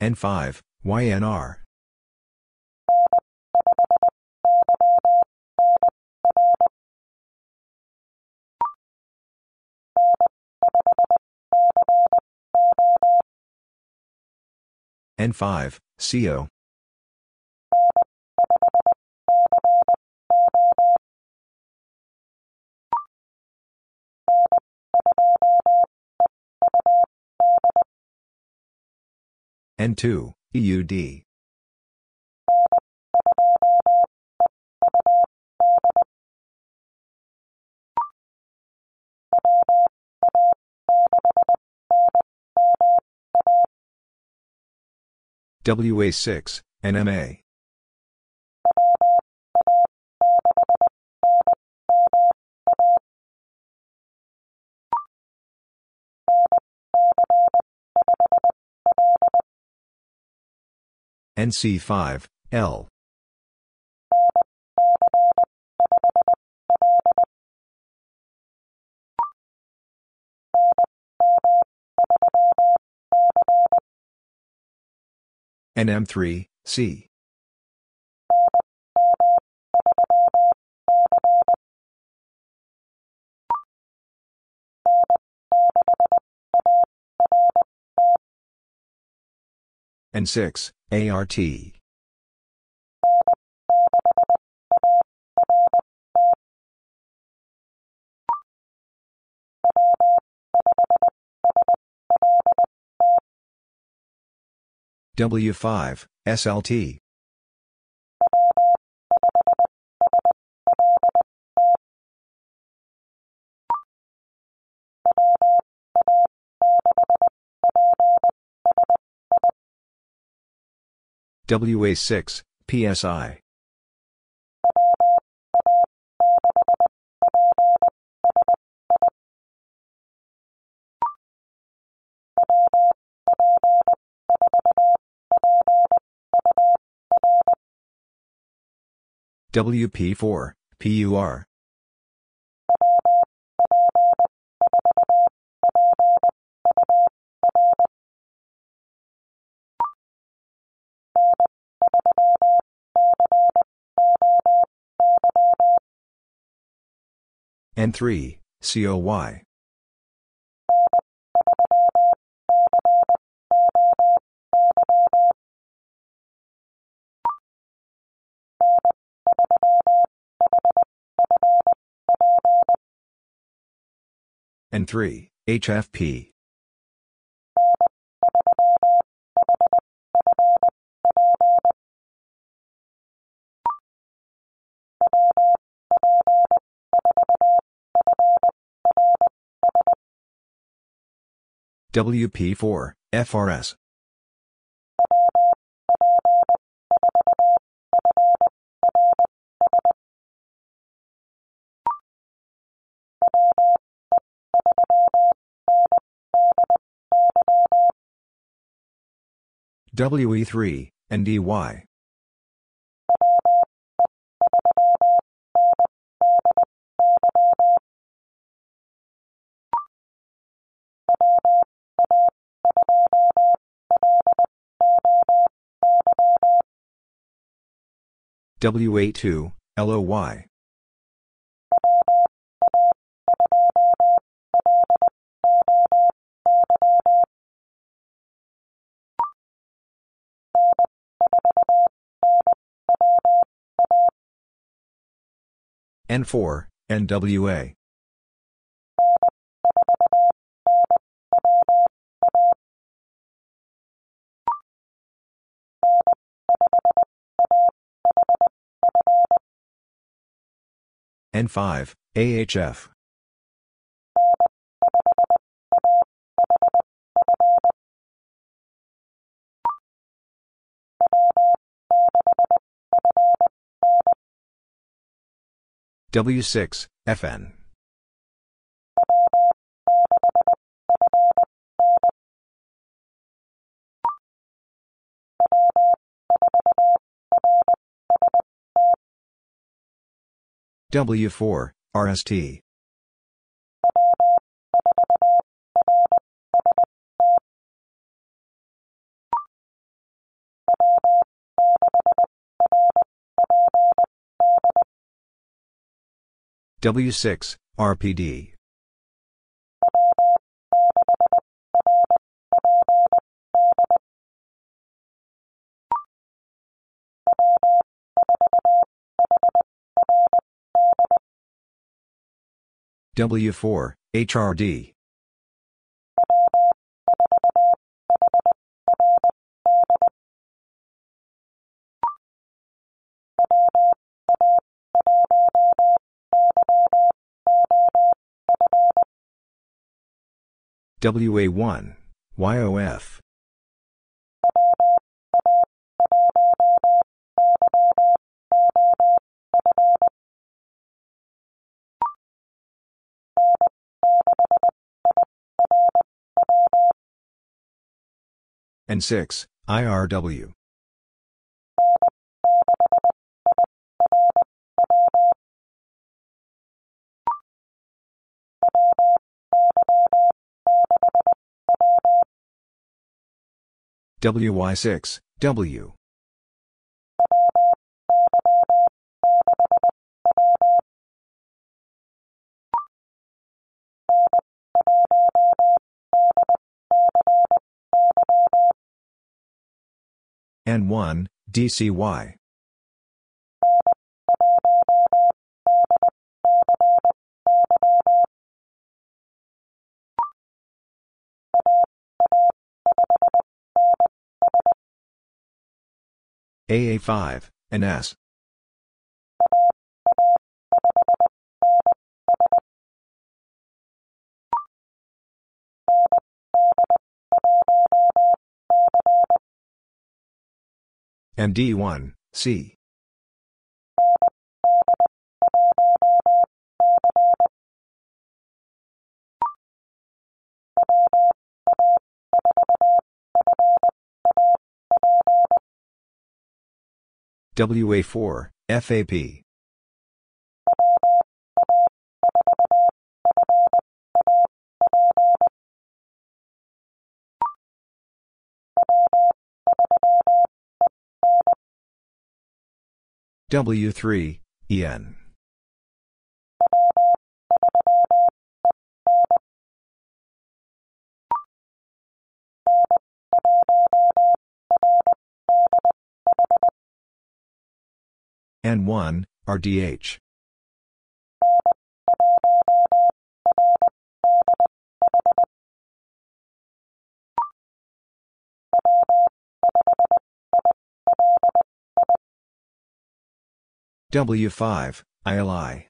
Speaker 1: N5, YNR. N5, CO. N2, EUD. WA6, NMA. NC5, L. NM3, C. N6, ART. W5, SLT. WA6, PSI. WP4, PUR. N3, COY. N3, HFP. WP4, FRS. WE3, NDY. WA2, LOY. N4, NWA. N5, AHF. W6, FN. W4, RST. W6, RPD. W4, HRD. WA1, YOF. N6, IRW. WY6, W. N1, DCY. AA5, NS. MD1, C. WA4, FAP. W3, EN. N1, RDH. W5, ILI.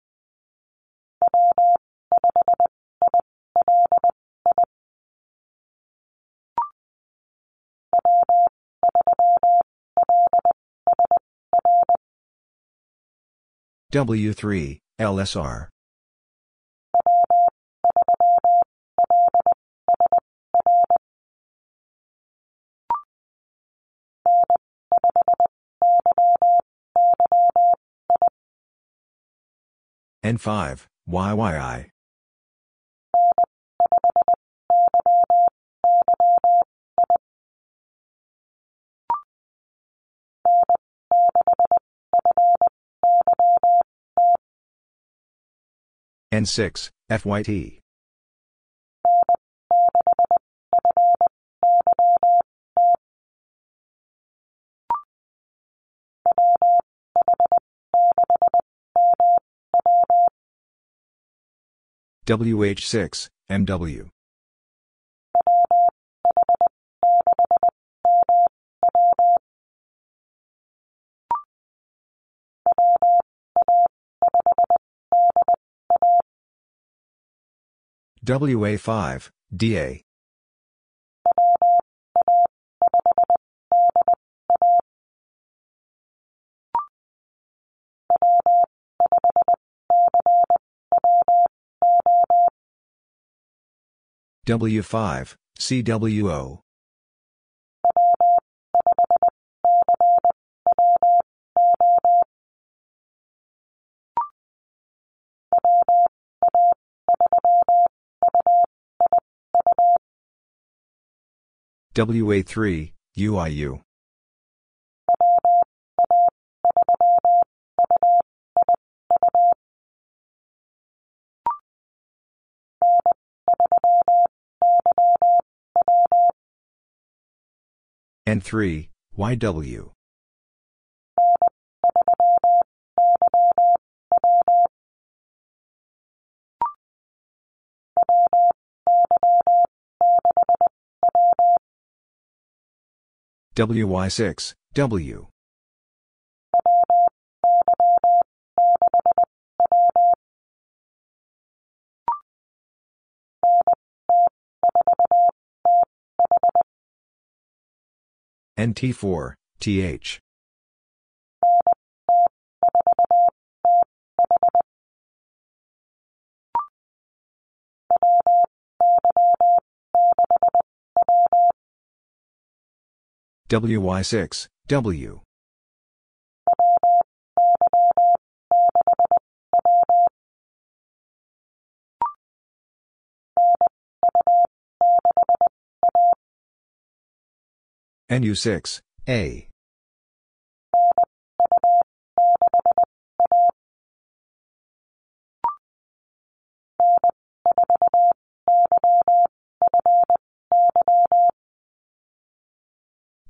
Speaker 1: W3, LSR. N5, YYI. N6, FYT. WH6, MW. WA5, DA. W5, CWO. WA3, UIU. N3, YW. WY6, W. NT4, TH. WY6, W. NU6, A.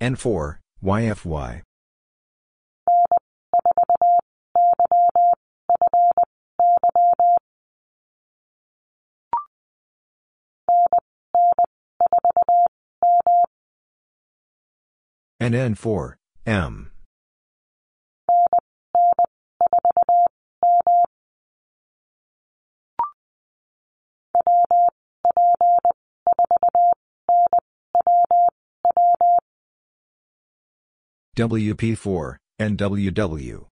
Speaker 1: N4, YFY. NN4, M. WP4, NWW.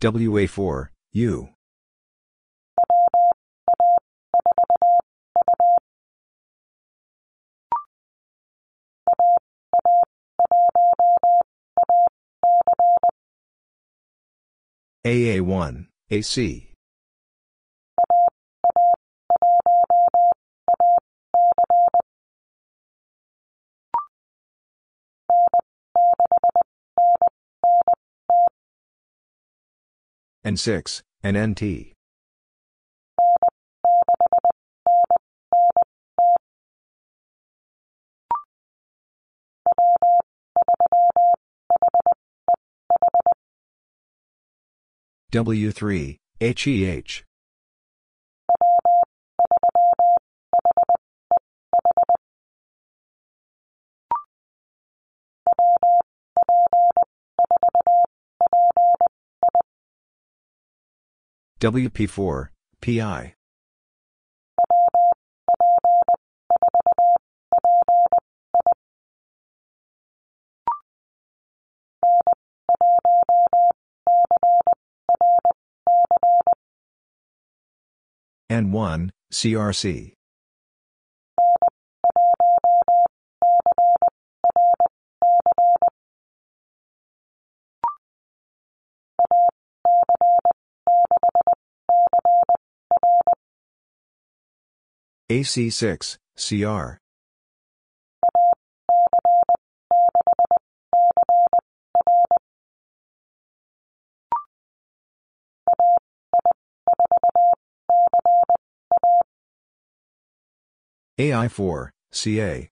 Speaker 1: WA4, U. AA1, AC. N6, NNT. W3, HEH. WP4, PI. N1, CRC. AC6, CR. AI4, CA.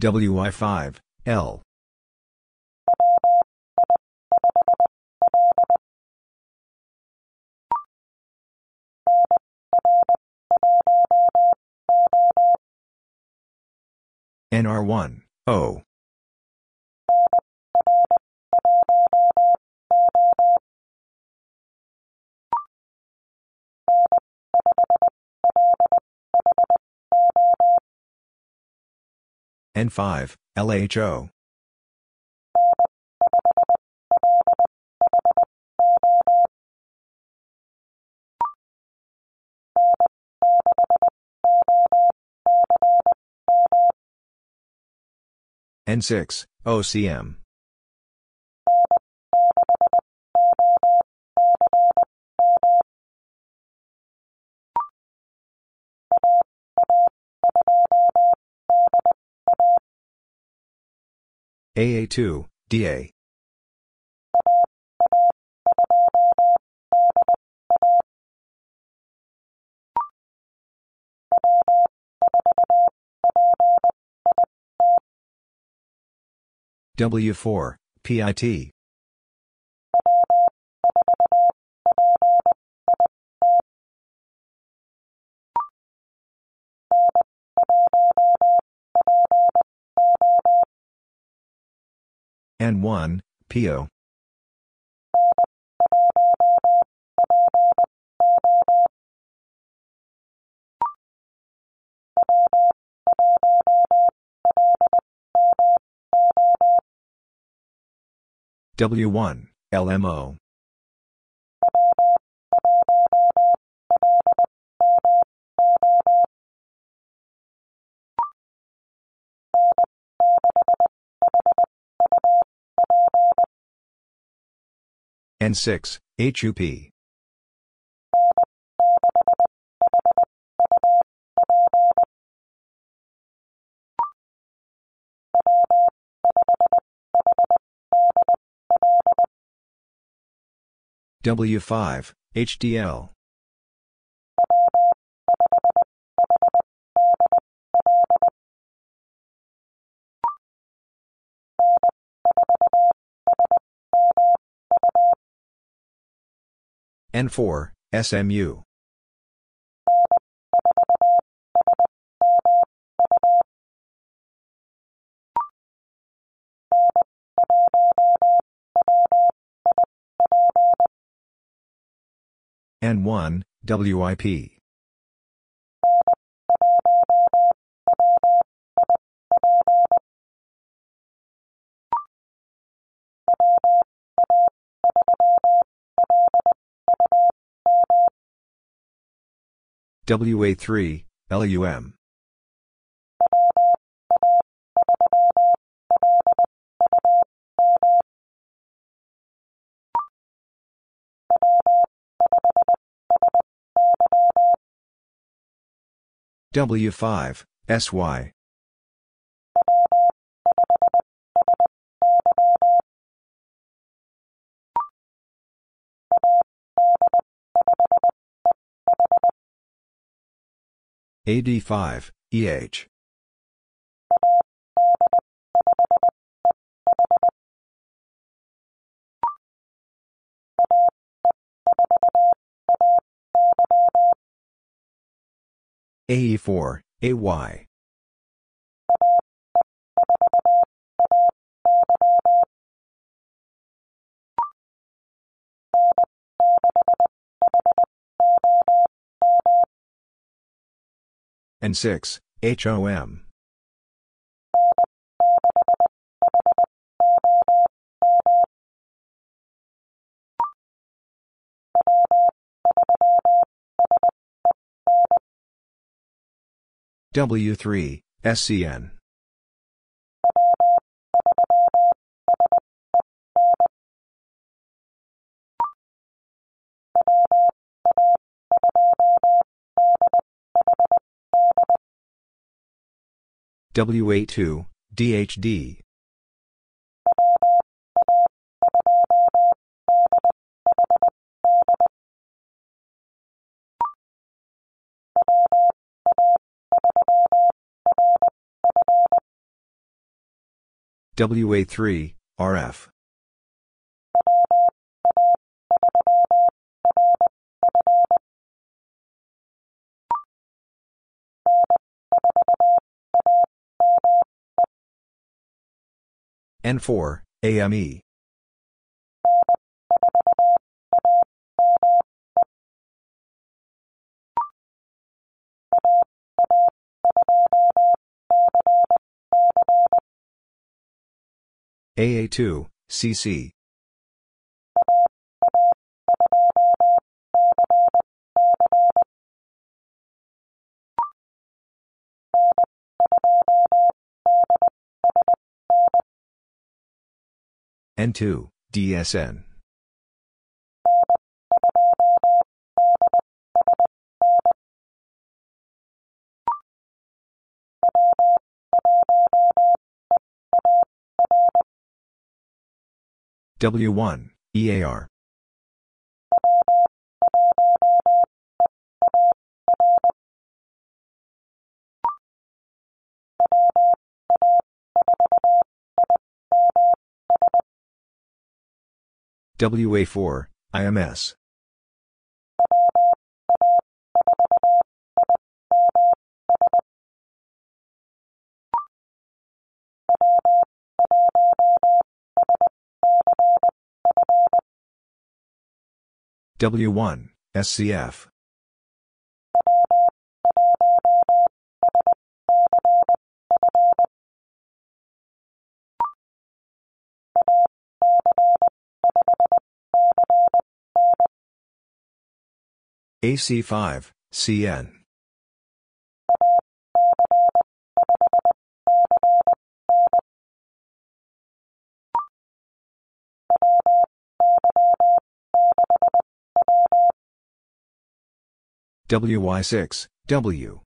Speaker 1: WI5, L. NR1, O. N5, LHO. N6, OCM. AA2, DA. W4, PIT. N1, PO. W1, LMO. N6, HUP. W5, HDL. N4, SMU. N1, WIP. WA3, LUM. W5, SY. AD5, EH. AE4, AY. And 6, HOM. W3, SCN. WA2, DHD. WA3, RF. N4, AME. AA2, CC. N2, DSN. W1, EAR. WA4, IMS. W1, SCF. AC5, CN. WY6, W.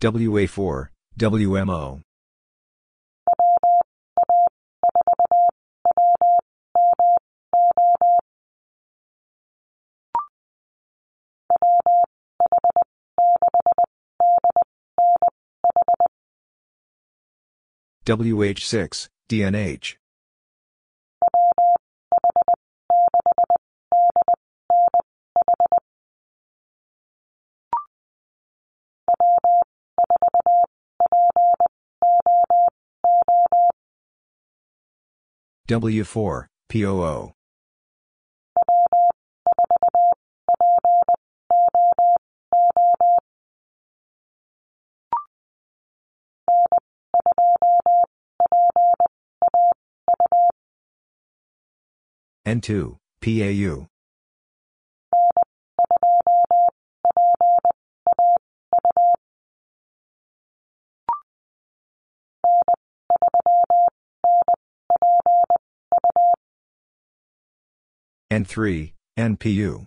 Speaker 1: WA4, WMO. WH6, DNH. W4, POO. N2, PAU. N3, NPU.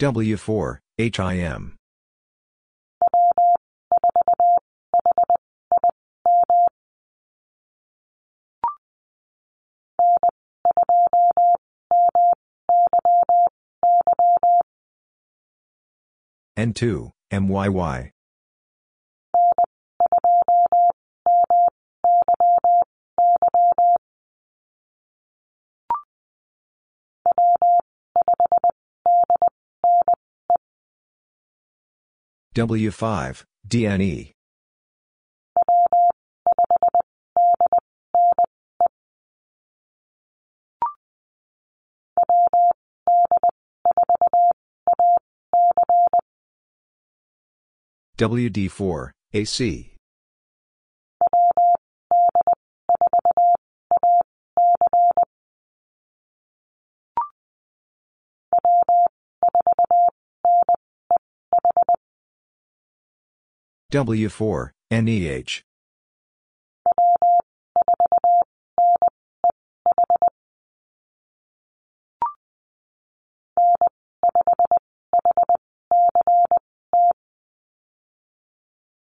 Speaker 1: W4, HIM. N2, MYY. W5, DNE. WD4, AC. W4, NEH.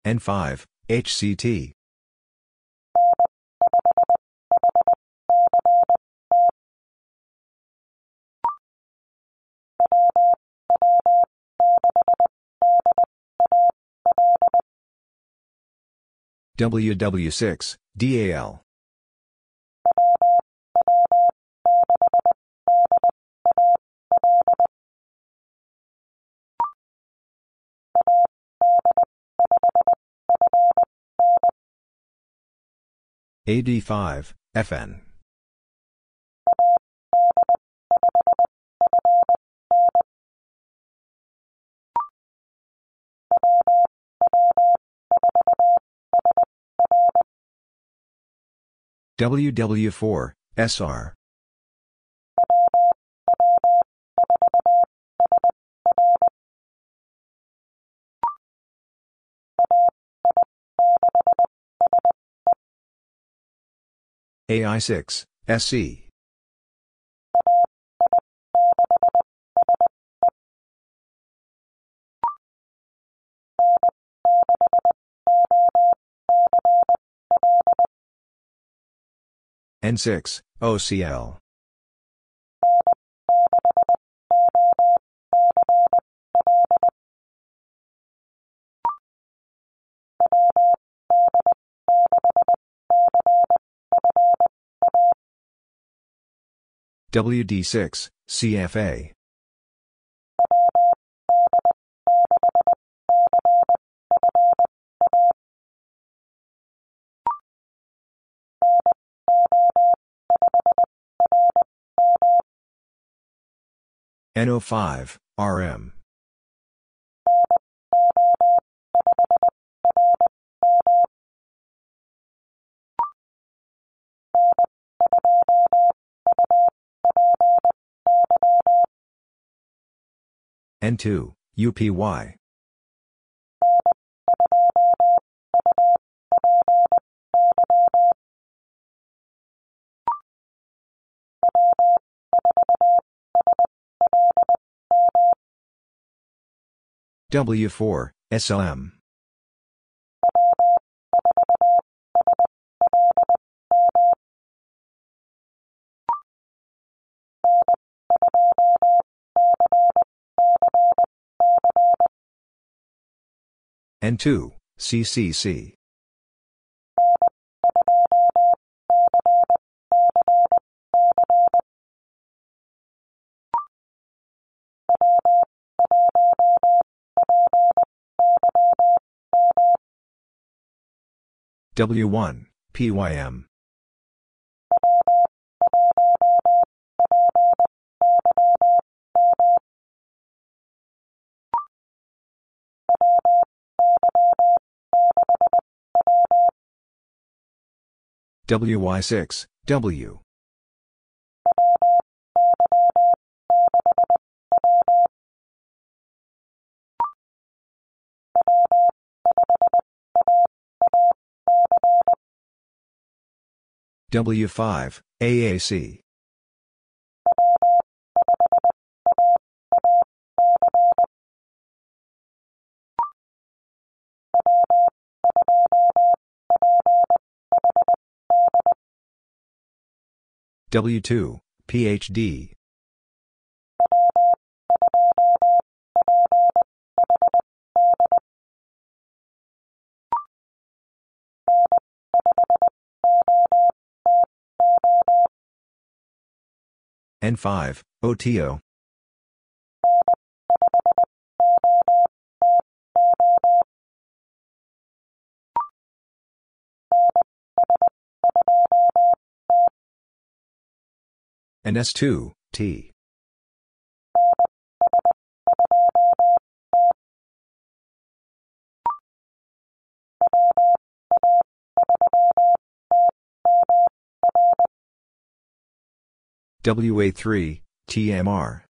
Speaker 1: N5, HCT. WW6, DAL. AD5, FN. WW4, SR. AI6, SC. N6, OCL. WD6, CFA. NO5, RM. N2, UPY. W4, SLM. N2, CCC. W1, PYM. WY6, W. W5, AAC. W2, PhD. N5, OTO. And S2, T. WA3, TMR.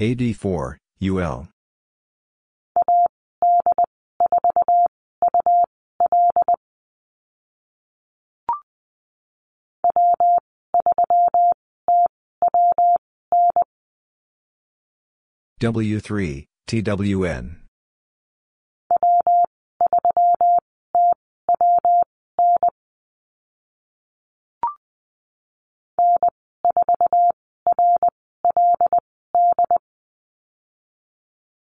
Speaker 1: AD4, UL. W3, TWN.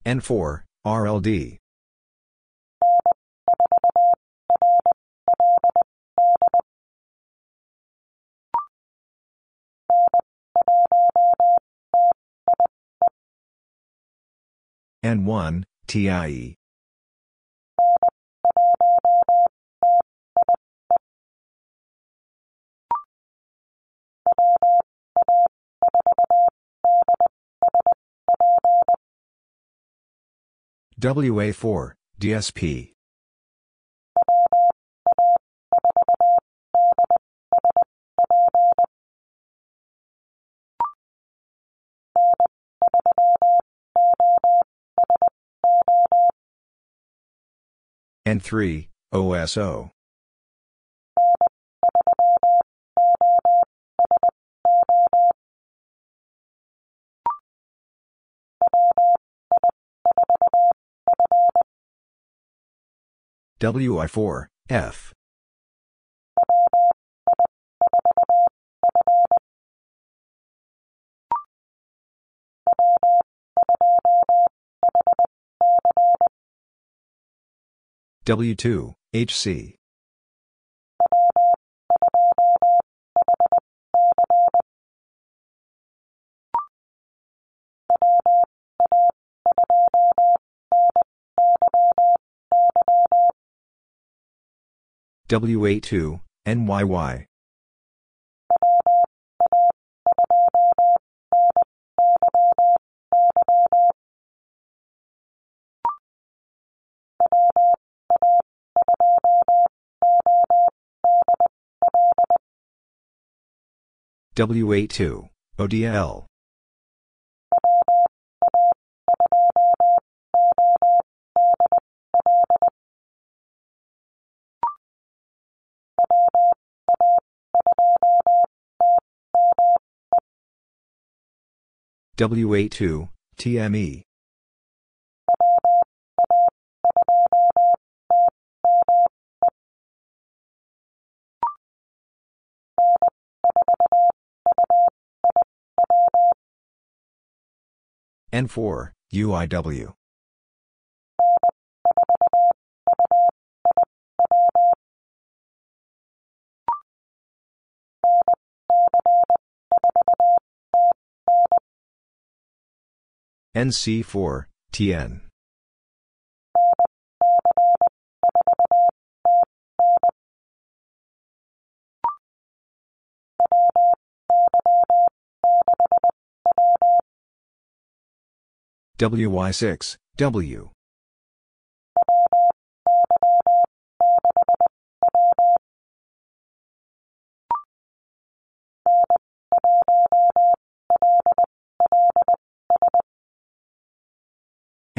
Speaker 1: N4, RLD. N1, TIE. WA4, DSP. N3, OSO. WI4, F. W2, HC. WA2, NYY. WA2, ODL. WA2, TME. N4, UIW. NC4, TN. WY6, W.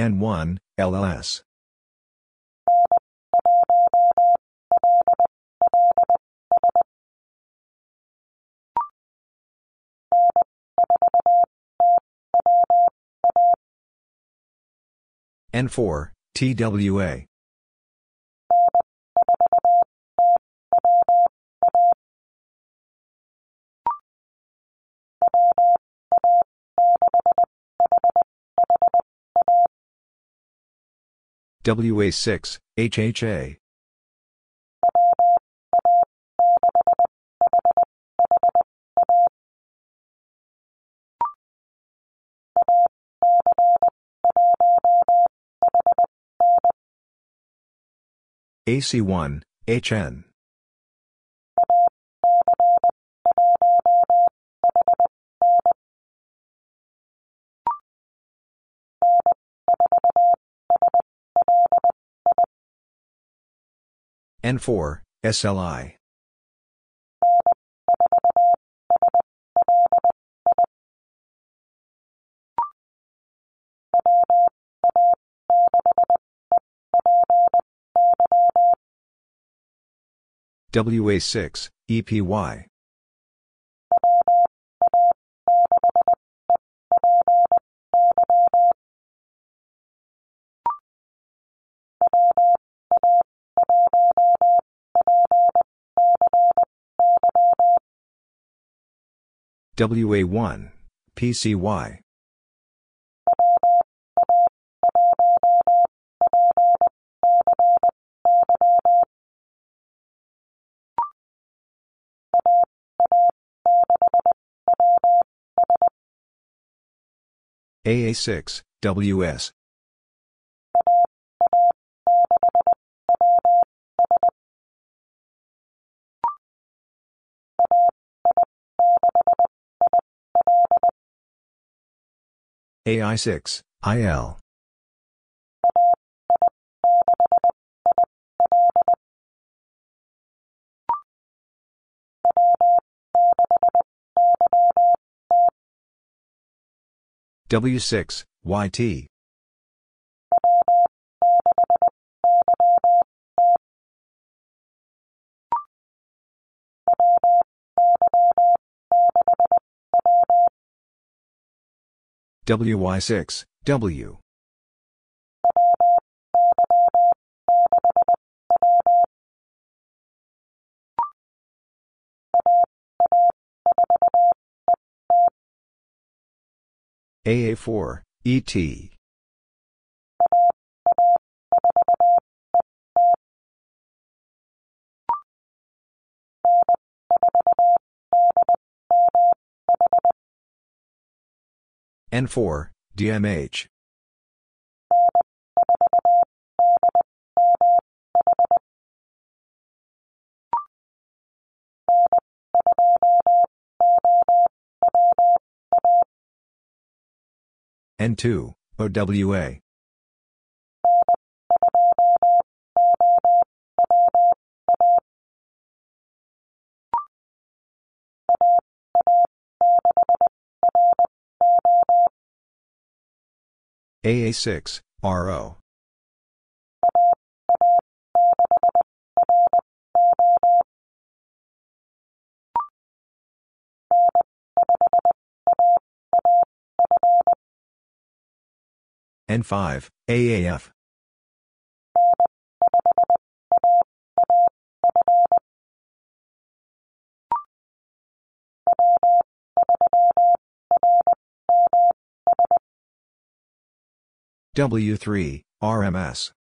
Speaker 1: N1, LLS. N4, TWA. WA6, HHA. AC1, HN. N4, SLI. WA6, EPY. WA1, PCY. AA6, WS. AI6, IL. W6, YT. WY6, W. AA4, ET. N4, DMH. N2, OWA. AA6, RO. N5, AAF. W3, RMS.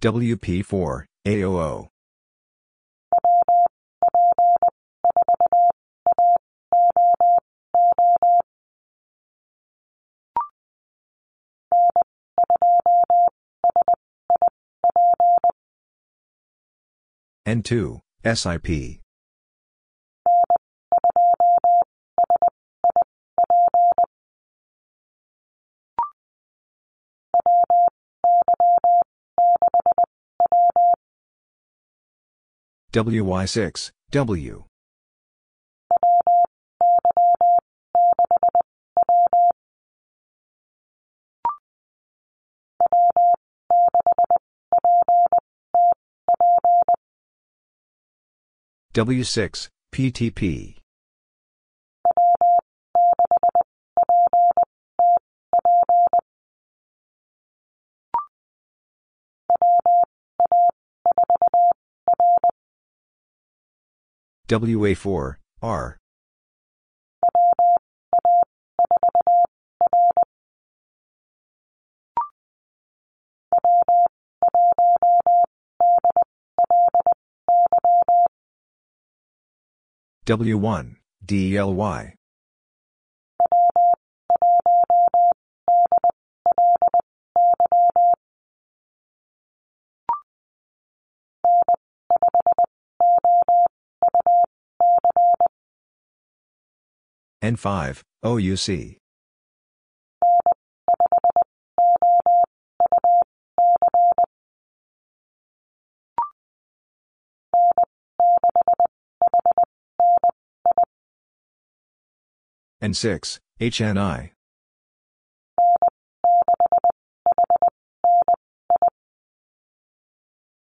Speaker 1: WP4, AOO. N2, SIP. WY6, W. W6, PTP. WA4, R. W1, DELY. N5, OUC. N6, HNI.